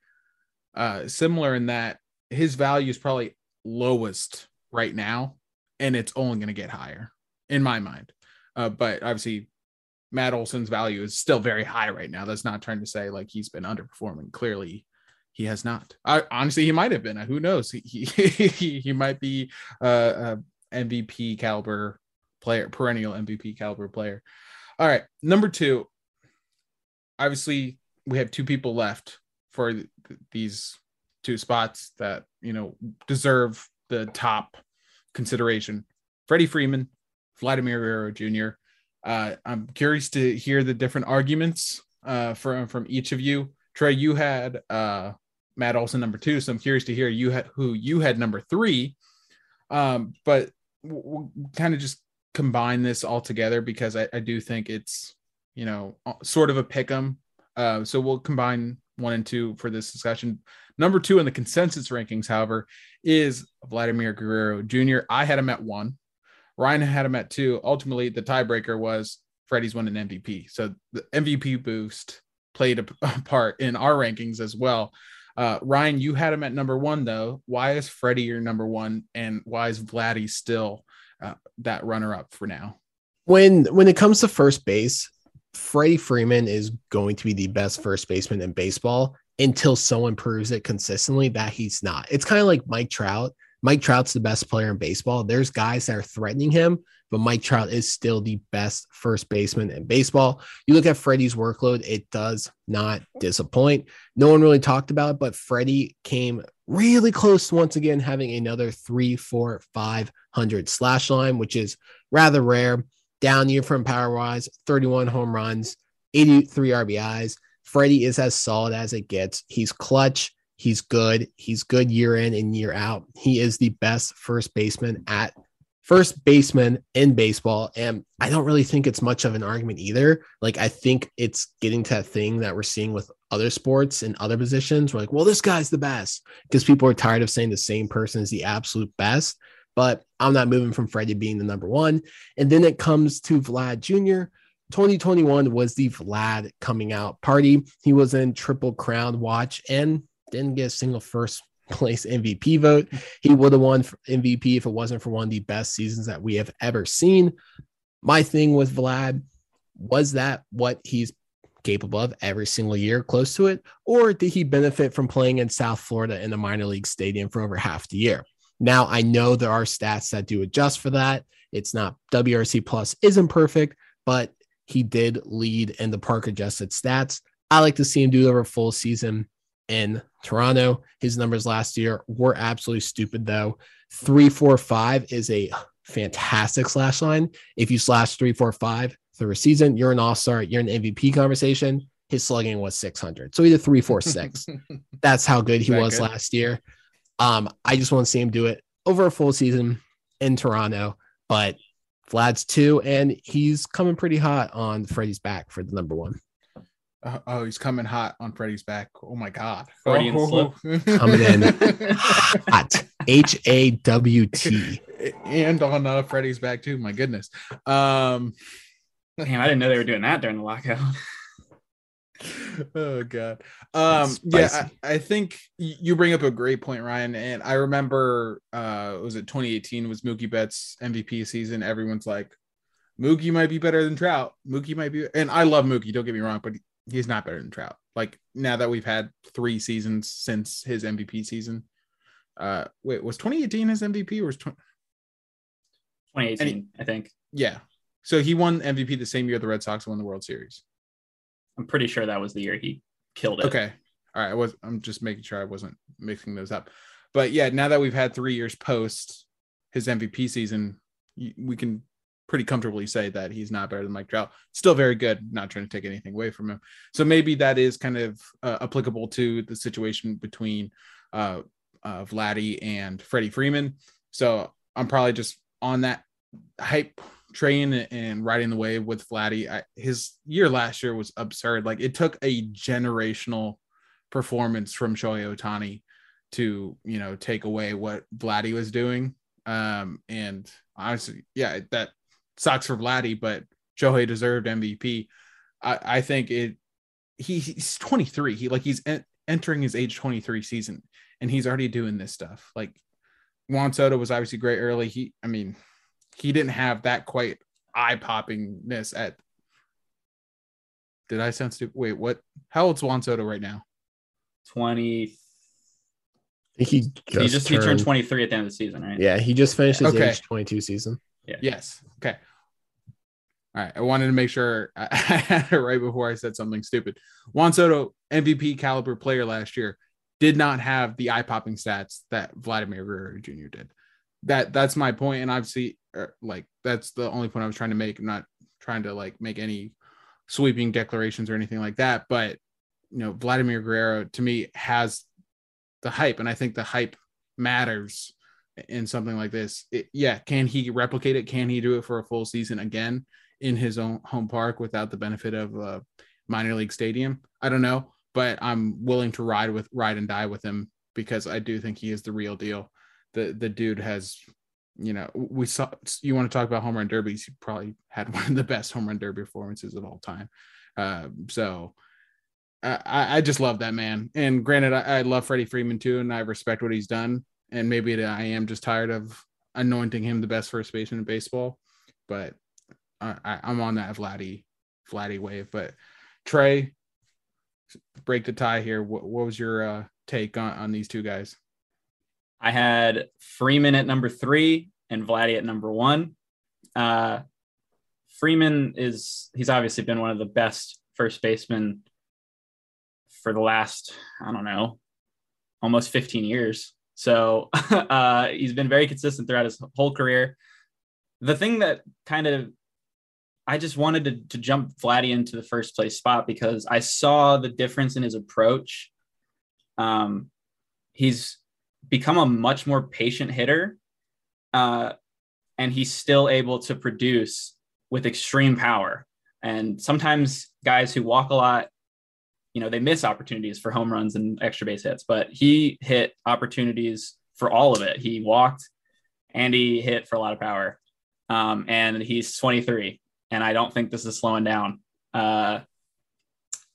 uh, similar in that his value is probably lowest right now, and it's only going to get higher in my mind. Uh, but obviously, Matt Olson's value is still very high right now. That's not trying to say like he's been underperforming. Clearly, he has not. I, honestly, he might have been. Who knows? He he, he might be a, a MVP caliber player, perennial MVP caliber player. All right, number two. Obviously, we have two people left for th- these two spots that you know deserve the top consideration. Freddie Freeman, Vladimir Guerrero Jr. Uh, I'm curious to hear the different arguments uh, from from each of you. Trey, you had uh, Matt Olson number two. So I'm curious to hear you had who you had number three. Um, but we'll, kind of just combine this all together because I, I do think it's you know uh, sort of a pick 'em. Uh, so we'll combine one and two for this discussion. Number two in the consensus rankings, however, is Vladimir Guerrero Jr. I had him at one. Ryan had him at two. Ultimately, the tiebreaker was Freddie's won an MVP. So the MVP boost played a, part in our rankings as well. Uh, Ryan, you had him at number one, though. Why is Freddie your number one, and why is Vladdy still uh, that runner up for now? When when it comes to first base, Freddie Freeman is going to be the best first baseman in baseball until someone proves it consistently that he's not. It's kind of like Mike Trout. Mike Trout's the best player in baseball. There's guys that are threatening him, but Mike Trout is still the best first baseman in baseball. You look at Freddie's workload, it does not disappoint. No one really talked about it, but Freddie came really close once again having another three, four, five hundred slash line, which is rather rare. Down year from power wise, 31 home runs, 83 RBIs. Freddie is as solid as it gets. He's clutch. He's good. He's good year in and year out. He is the best first baseman at first baseman in baseball. And I don't really think it's much of an argument either. Like, I think it's getting to that thing that we're seeing with other sports and other positions. We're like, well, this guy's the best because people are tired of saying the same person is the absolute best. But I'm not moving from Freddie being the number one. And then it comes to Vlad Jr. 2021 was the Vlad coming out party. He was in Triple Crown watch and didn't get a single first place MVP vote. He would have won MVP if it wasn't for one of the best seasons that we have ever seen. My thing with Vlad was that what he's capable of every single year, close to it, or did he benefit from playing in South Florida in the minor league stadium for over half the year? Now I know there are stats that do adjust for that. It's not WRC plus isn't perfect, but he did lead in the park adjusted stats. I like to see him do it over a full season in Toronto. His numbers last year were absolutely stupid, though. Three, four, five is a fantastic slash line. If you slash three, four, five through a season, you're an all star, you're an MVP conversation. His slugging was 600. So he did three, four, six. That's how good he was good? last year. Um, I just want to see him do it over a full season in Toronto. But Vlad's two, and he's coming pretty hot on Freddie's back for the number one. Uh, oh, he's coming hot on Freddie's back. Oh my God. Freudian oh. slip. Coming in hot. H A W T. And on uh, Freddie's back too. My goodness. Um, Damn, I didn't know they were doing that during the lockout. oh god. Um yeah I, I, think you bring up a great point ryan and i remember uh was it 2018 was mookie betts mvp season. Everyone's like mookie might be better than trout. Mookie might be and i love mookie don't get me wrong but he's not better than trout. Like now that we've had three seasons since his mvp season uh wait was 2018 his mvp or was 20... 2018 he, i think. Yeah. So he won mvp the same year the red sox won the world series I'm pretty sure that was the year he killed it. Okay. All right. I was I'm just making sure I wasn't mixing those up. But yeah, now that we've had three years post his MVP season, we can pretty comfortably say that he's not better than Mike Trout. Still very good. Not trying to take anything away from him. So maybe that is kind of uh, applicable to the situation between uh, uh, Vladdy and Freddie Freeman. So I'm probably just on that hype train and riding the wave with Vladdy. I, his year last year was absurd. Like it took a generational performance from Shohei Ohtani to you know take away what Vladdy was doing. Um, and honestly, yeah, that sucks for Vladdy, but Shohei deserved MVP. I, I think it. He, he's 23. He like he's en- entering his age 23 season, and he's already doing this stuff. Like Juan Soto was obviously great early. He, I mean, he didn't have that quite eye poppingness at. Did I sound stupid? Wait, what? How old's Juan Soto right now? 20. he just, he just turned, he turned 23 at the end of the season, right? Yeah, he just finished his okay. age 22 season. Yeah. Yes. Okay. All right. I wanted to make sure I had it right before I said something stupid. Juan Soto, MVP caliber player last year, did not have the eye popping stats that Vladimir Guerrero Jr. did that that's my point and obviously like that's the only point i was trying to make i'm not trying to like make any sweeping declarations or anything like that but you know vladimir guerrero to me has the hype, and I think the hype matters in something like this. It, yeah, can he replicate it? Can he do it for a full season again in his own home park without the benefit of a minor league stadium? I don't know, but I'm willing to ride with ride and die with him because I do think he is the real deal. The the dude has, you know, we saw. You want to talk about home run derbies? He probably had one of the best home run derby performances of all time. Uh, so. I, I just love that man. And granted, I, I love Freddie Freeman too, and I respect what he's done and maybe I am just tired of anointing him the best first baseman in baseball. But I, am on that Vladdy Vladdy wave. But Trey, break the tie here. What, what was your uh, take on, on these two guys? I had Freeman at number three and Vladdy at number one. Uh, Freeman is he's obviously been one of the best first basemen for the last I don't know almost 15 years. So uh, he's been very consistent throughout his whole career. The thing that kind of I just wanted to, to jump Vladdy into the first place spot because I saw the difference in his approach. Um, he's become a much more patient hitter, uh, and he's still able to produce with extreme power. And sometimes guys who walk a lot you know, they miss opportunities for home runs and extra base hits, but he hit opportunities for all of it. He walked and he hit for a lot of power. Um, and he's 23, and I don't think this is slowing down. Uh,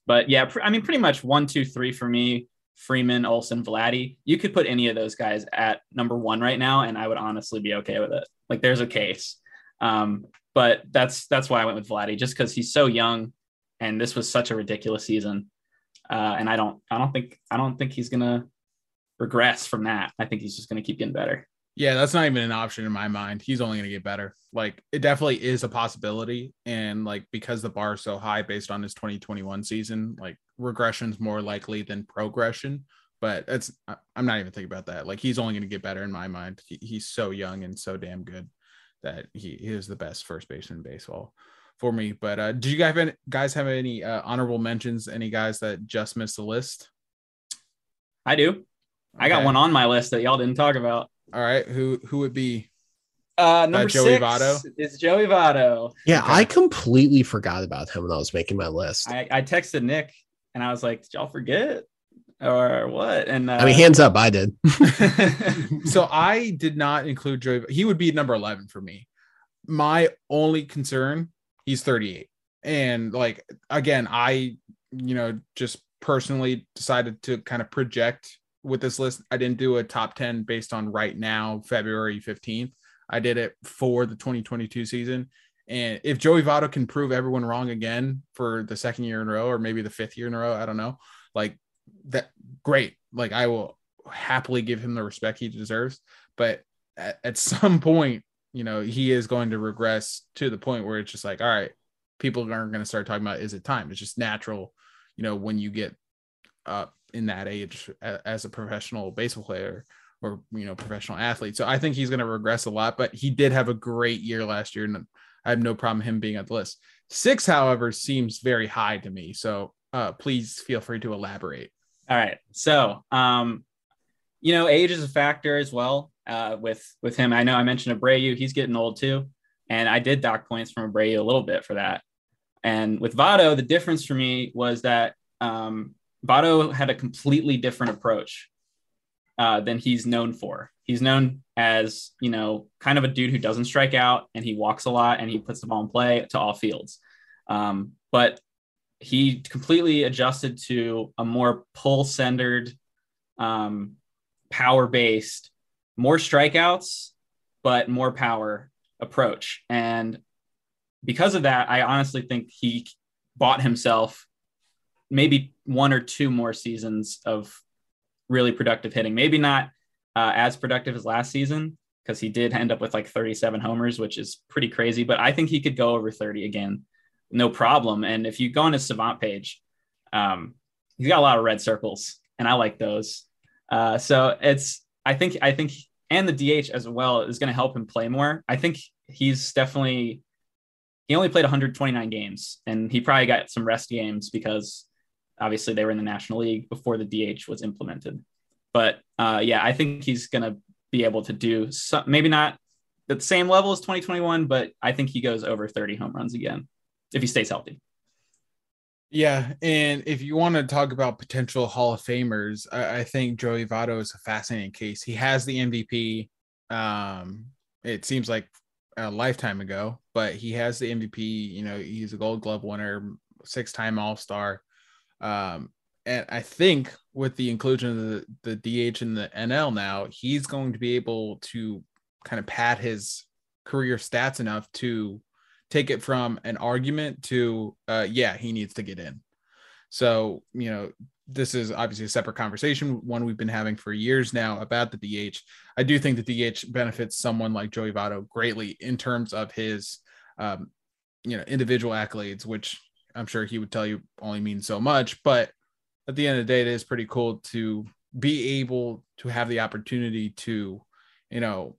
but yeah, pr- I mean, pretty much one, two, three for me. Freeman, Olson, Vladdy. You could put any of those guys at number one right now, and I would honestly be okay with it. Like, there's a case. Um, but that's that's why I went with Vladdy, just because he's so young, and this was such a ridiculous season. Uh, and I don't, I don't think, I don't think he's gonna regress from that. I think he's just gonna keep getting better. Yeah, that's not even an option in my mind. He's only going to get better. Like it definitely is a possibility, and like because the bar is so high based on his 2021 season, like regression's more likely than progression. But it's I'm not even thinking about that. Like he's only going to get better in my mind. He, he's so young and so damn good that he, he is the best first baseman in baseball for me. But uh, did you guys have any, guys have any uh, honorable mentions? Any guys that just missed the list? I do. Okay. I got one on my list that y'all didn't talk about. All right, who who would be? Uh, number uh, Joey six Votto. It's Joey Votto. Yeah, okay. I completely forgot about him when I was making my list. I, I texted Nick and I was like, "Did y'all forget?" or what? And uh, I mean, hands up, I did. so I did not include Joey. He would be number eleven for me. My only concern he's 38 and like again i you know just personally decided to kind of project with this list i didn't do a top 10 based on right now february 15th i did it for the 2022 season. And if joey Votto can prove everyone wrong again for the second year in a row or maybe the fifth year in a row i don't know. Like that great. Like i will happily give him the respect he deserves. But at, at some point you know, he is going to regress to the point where it's just like, all right, people aren't going to start talking about is it time? It's just natural, you know, when you get up in that age as a professional baseball player or you know professional athlete. So I think he's going to regress a lot, but he did have a great year last year, and I have no problem him being on the list. Six, however, seems very high to me. So uh, please feel free to elaborate. All right. So, um, you know, age is a factor as well uh, with with him. I know I mentioned Abreu; he's getting old too, and I did dock points from Abreu a little bit for that. And with Votto, the difference for me was that um, Votto had a completely different approach uh, than he's known for. He's known as you know kind of a dude who doesn't strike out and he walks a lot and he puts the ball in play to all fields. Um, but he completely adjusted to a more pull centered, um, power based more strikeouts, but more power approach. And because of that, I honestly think he bought himself maybe one or two more seasons of really productive hitting. Maybe not uh, as productive as last season because he did end up with like 37 homers, which is pretty crazy. But I think he could go over 30 again, no problem. And if you go on his savant page, um, he's got a lot of red circles, and I like those. Uh, so it's I think I think and the DH as well is going to help him play more. I think he's definitely he only played 129 games and he probably got some rest games because obviously they were in the National League before the DH was implemented. But uh, yeah, I think he's going to be able to do some, maybe not at the same level as 2021, but I think he goes over 30 home runs again if he stays healthy. Yeah, and if you want to talk about potential Hall of Famers, I, I think Joey Votto is a fascinating case. He has the MVP. Um, it seems like a lifetime ago, but he has the MVP. You know, he's a Gold Glove winner, six-time All-Star. Um, and I think with the inclusion of the, the DH in the NL now, he's going to be able to kind of pad his career stats enough to take it from an argument to uh, yeah he needs to get in. So you know this is obviously a separate conversation one we've been having for years now about the dh i do think the dh benefits someone like joey Votto greatly in terms of his um, you know individual accolades which i'm sure he would tell you only means so much but at the end of the day it is pretty cool to be able to have the opportunity to you know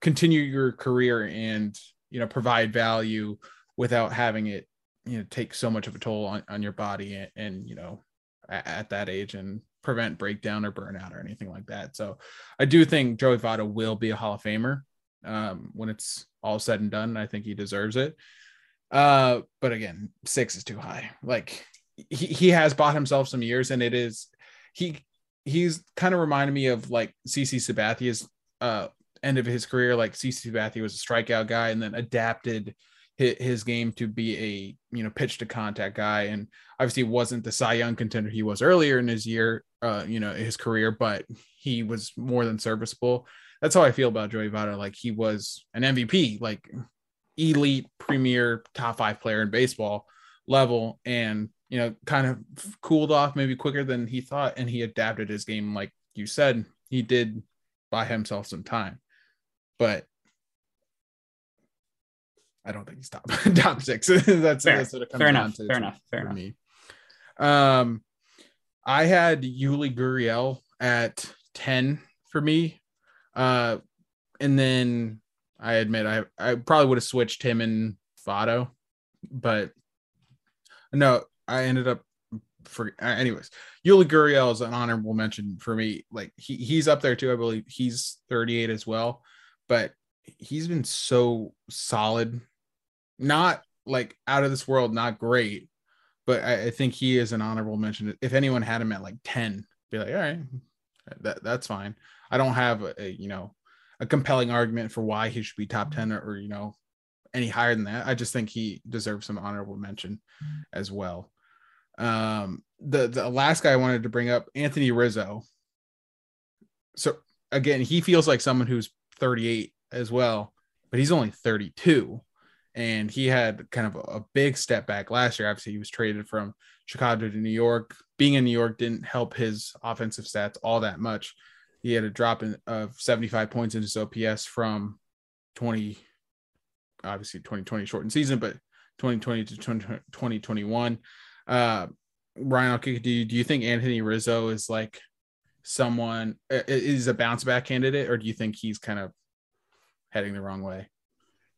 continue your career and you know provide value without having it you know take so much of a toll on, on your body and, and you know at, at, that age and prevent breakdown or burnout or anything like that. So i do think joey Votto will be a hall of famer. Um, when it's all said and done i think he deserves it uh, but again six is too high. Like he, he has bought himself some years and it is he he's kind of reminded me of like CC Sabathia's uh end of his career, like CC Sabathia was a strikeout guy and then adapted his game to be a you know pitch to contact guy. And obviously wasn't the Cy Young contender he was earlier in his year uh you know his career but he was more than serviceable. That's how I feel about Joey Votto. Like he was an MVP like elite premier top 5 player in baseball level and you know kind of cooled off maybe quicker than he thought and he adapted his game like you said he did buy himself some time but I don't think he's top top six. that's, fair. that's what it comes fair enough. To, fair enough. Fair enough. Me. Um, I had Yuli Gurriel at ten for me, uh, and then I admit I I probably would have switched him and Votto, but no, I ended up for uh, anyways. Yuli Gurriel is an honorable mention for me. Like he he's up there too. I believe he's 38 as well but he's been so solid. Not like out of this world, not great, but I, I, think he is an honorable mention. If anyone had him at like 10, be like, all right, that, that's fine. I don't have a, a you know a compelling argument for why he should be top 10 or, or you know any higher than that. I just think he deserves some honorable mention as well. Um, the the last guy I wanted to bring up, Anthony Rizzo. So again, he feels like someone who's 38 as well, but he's only 32. And he had kind of a, a big step back last year. Obviously, he was traded from Chicago to New York. Being in New York didn't help his offensive stats all that much. He had a drop in, of 75 points in his OPS from 20, obviously 2020 shortened season, but 2020 to 2021. Uh, Ryan, do you, do you think Anthony Rizzo is like someone is a bounce back candidate, or do you think he's kind of heading the wrong way?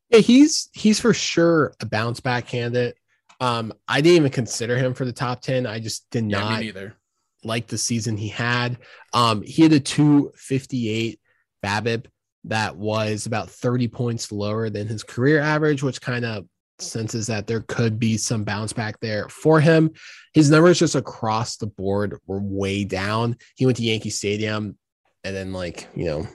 Yeah, he's he's for sure a bounce back candidate. Um, I didn't even consider him for the top 10. I just did yeah, not either like the season he had. Um, he had a 258 BABIP that was about 30 points lower than his career average, which kind of senses that there could be some bounce back there for him. His numbers just across the board were way down. He went to Yankee Stadium and then like, you know,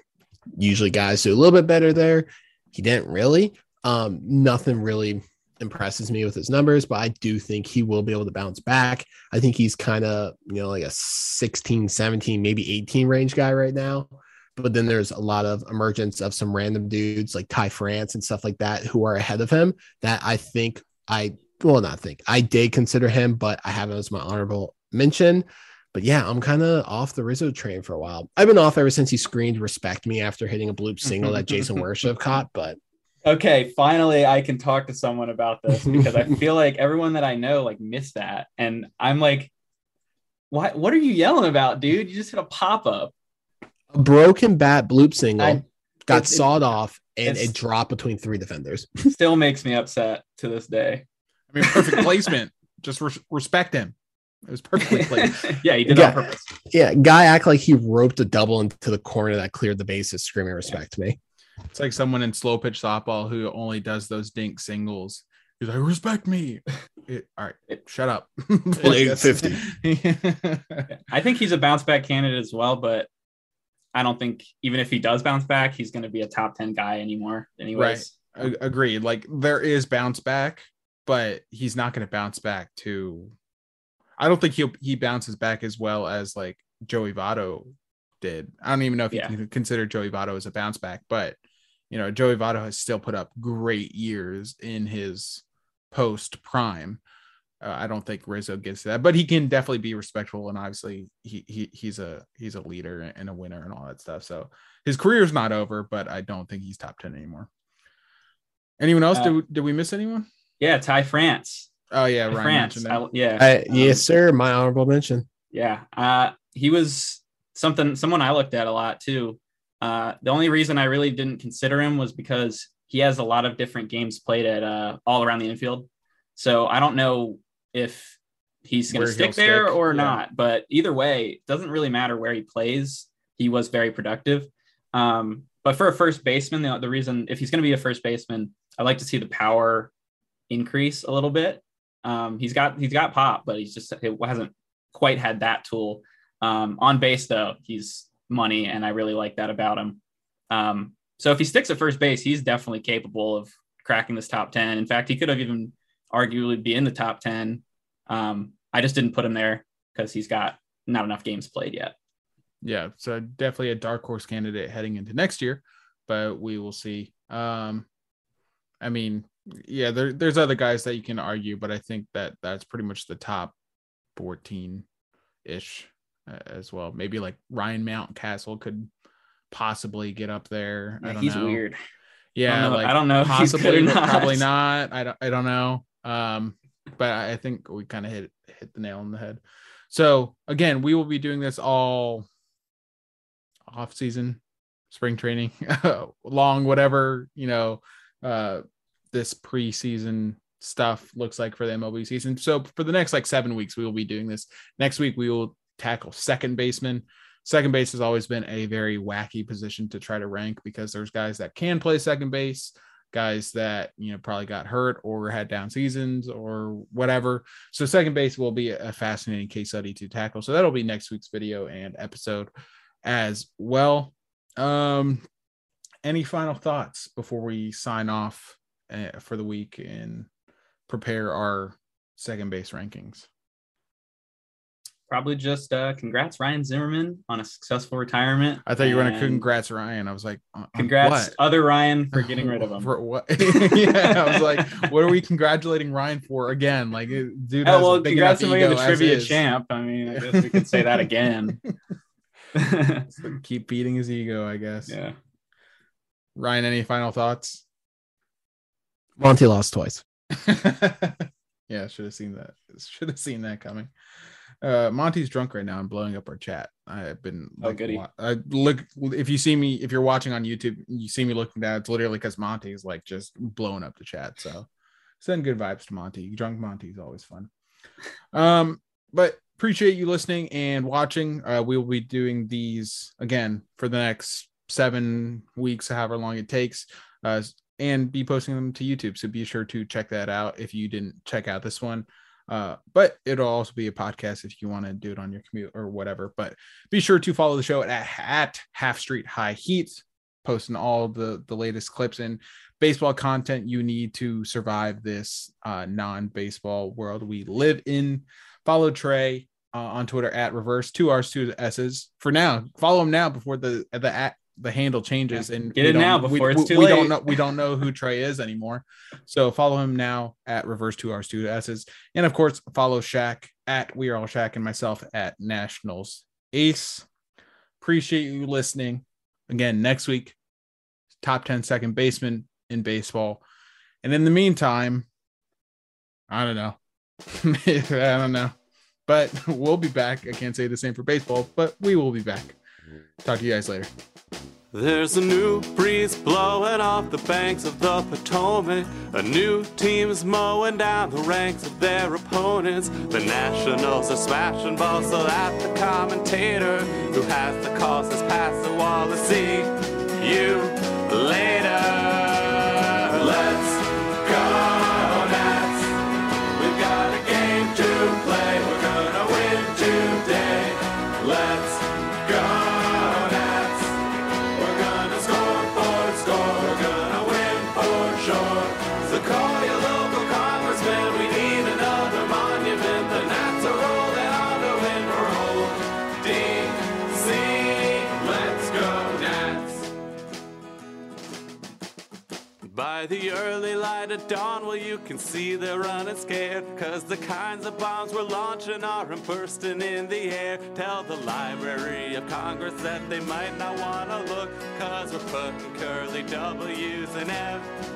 usually guys do a little bit better there. He didn't really. Um, nothing really impresses me with his numbers, but I do think he will be able to bounce back. I think he's kind of, you know, like a 16, 17, maybe 18 range guy right now but then there's a lot of emergence of some random dudes like Ty France and stuff like that who are ahead of him that I think I well not think I did consider him, but I have him as my honorable mention. But yeah, I'm kind of off the Rizzo train for a while. I've been off ever since he screened "Respect Me" after hitting a bloop single that Jason Worship caught. But okay, finally I can talk to someone about this because I feel like everyone that I know like missed that, and I'm like, what? What are you yelling about, dude? You just hit a pop up a broken bat bloop single I, got it, sawed it, off and it dropped between three defenders. still makes me upset to this day. I mean, perfect placement. Just re- respect him. It was perfectly placed. yeah, he did yeah. on purpose. Yeah, guy act like he roped a double into the corner that cleared the bases, screaming respect to me. It's like someone in slow pitch softball who only does those dink singles. He's like, respect me. It- all right, shut up. Like 50. I think he's a bounce back candidate as well, but I don't think even if he does bounce back, he's going to be a top 10 guy anymore, anyways. A- Agreed. Like there is bounce back, but he's not going to bounce back to. I don't think he will he bounces back as well as like Joey Votto did. I don't even know if Yeah. you can consider Joey Votto as a bounce back, but you know Joey Votto has still put up great years in his post prime. Uh, I don't think Rizzo gets that, but he can definitely be respectful and obviously he, he he's a he's a leader and a winner and all that stuff. So his career's not over, but I don't think he's top ten anymore. Anyone else? Uh, did, we, did we miss anyone? Yeah, Ty France. Oh yeah, Ty Ryan France. I- yeah. I, Um, yes, sir. My honorable mention. Yeah. Uh, he was something, someone I looked at a lot too. Uh, the only reason I really didn't consider him was because he has a lot of different games played at uh, all around the infield. So I don't know if he's going to stick there stick, or yeah. not. But either way, it doesn't really matter where he plays. He was very productive. Um, but for a first baseman, the, the reason, if he's going to be a first baseman, I like to see the power increase a little bit. Um, he's got he's got pop, but he's just it hasn't quite had that tool. Um, on base though, he's money, and I really like that about him. Um, so if he sticks at first base, he's definitely capable of cracking this top ten. In fact, he could have even arguably be in the top ten. Um, I just didn't put him there because he's got not enough games played yet. yeah so definitely a dark horse candidate heading into next year but we will see um i mean yeah there, there's other guys that you can argue but i think that that's pretty much the top 14 ish as well. Maybe like ryan mountcastle could possibly get up there. I Yeah, don't he's know. weird. yeah I don't know- like I don't know if he's good possibly or not. probably not. I don't i don't know. Um but i I think we kind of hit hit the nail on the head. So again we will be doing this all off season spring training long whatever you know uh this preseason stuff looks like for the mlb season. So for the next like seven weeks we will be doing this. Next week we will tackle second baseman. Second base has always been a very wacky position to try to rank because there's guys that can play second base guys that you know probably got hurt or had down seasons or whatever. So second base will be a fascinating case study to tackle. So that'll be next week's video and episode as well. Um any final thoughts before we sign off uh, for the week and prepare our second base rankings Probably just uh, congrats Ryan Zimmerman on a successful retirement. i thought you were going to congrats ryan i was like on- on Congrats, what? other Ryan, for getting rid of him. For what? yeah, I was like, what are we congratulating Ryan for again? Like, it- dude, Oh, has a well, congrats to being ego the as trivia is. champ. I mean, I guess we could say that again. So keep beating his ego, I guess. yeah. Ryan, any final thoughts? Monty lost twice. yeah, should have seen that. Should have seen that coming. Uh, Monty's drunk right now and blowing up our chat. I've been Oh, like, goody. I look if you see me if you're watching on YouTube, you see me looking down. It's literally because Monty's like just blowing up the chat. So send good vibes to Monty. Drunk Monty is always fun. Um, but appreciate you listening and watching. Uh, we will be doing these again for the next seven weeks, however long it takes. Uh, and be posting them to YouTube. So be sure to check that out if you didn't check out this one. Uh, but it'll also be a podcast if you want to do it on your commute or whatever. But be sure to follow the show at, at Half Street High Heat, posting all the the latest clips and baseball content you need to survive this uh, non-baseball world we live in. Follow Trey uh, on Twitter at reverse two R's two S's for now. Follow him now before the the at the handle changes and Get we it now we- before it's we, too we don't late. know we don't know who Trey is anymore. So follow him now at reverse two R's two S's. And of course, follow Shaq at We Are All Shaq and myself at Nationals Ace. Appreciate you listening. Again, next week, top 10 second baseman in baseball. And in the meantime, I don't know. I don't know. But we'll be back. I can't say the same for baseball, but we will be back. Talk to you guys later. There's a new breeze blowing off the banks of the Potomac. A new team's mowing down the ranks of their opponents. The Nationals are smashing balls so that the commentator who has the calls has passed the wall to see you later. The early light of dawn, well, you can see they're running scared. Cause the kinds of bombs we're launching aren't bursting in the air. Tell the Library of Congress that they might not wanna look. Cause we're putting curly W's in every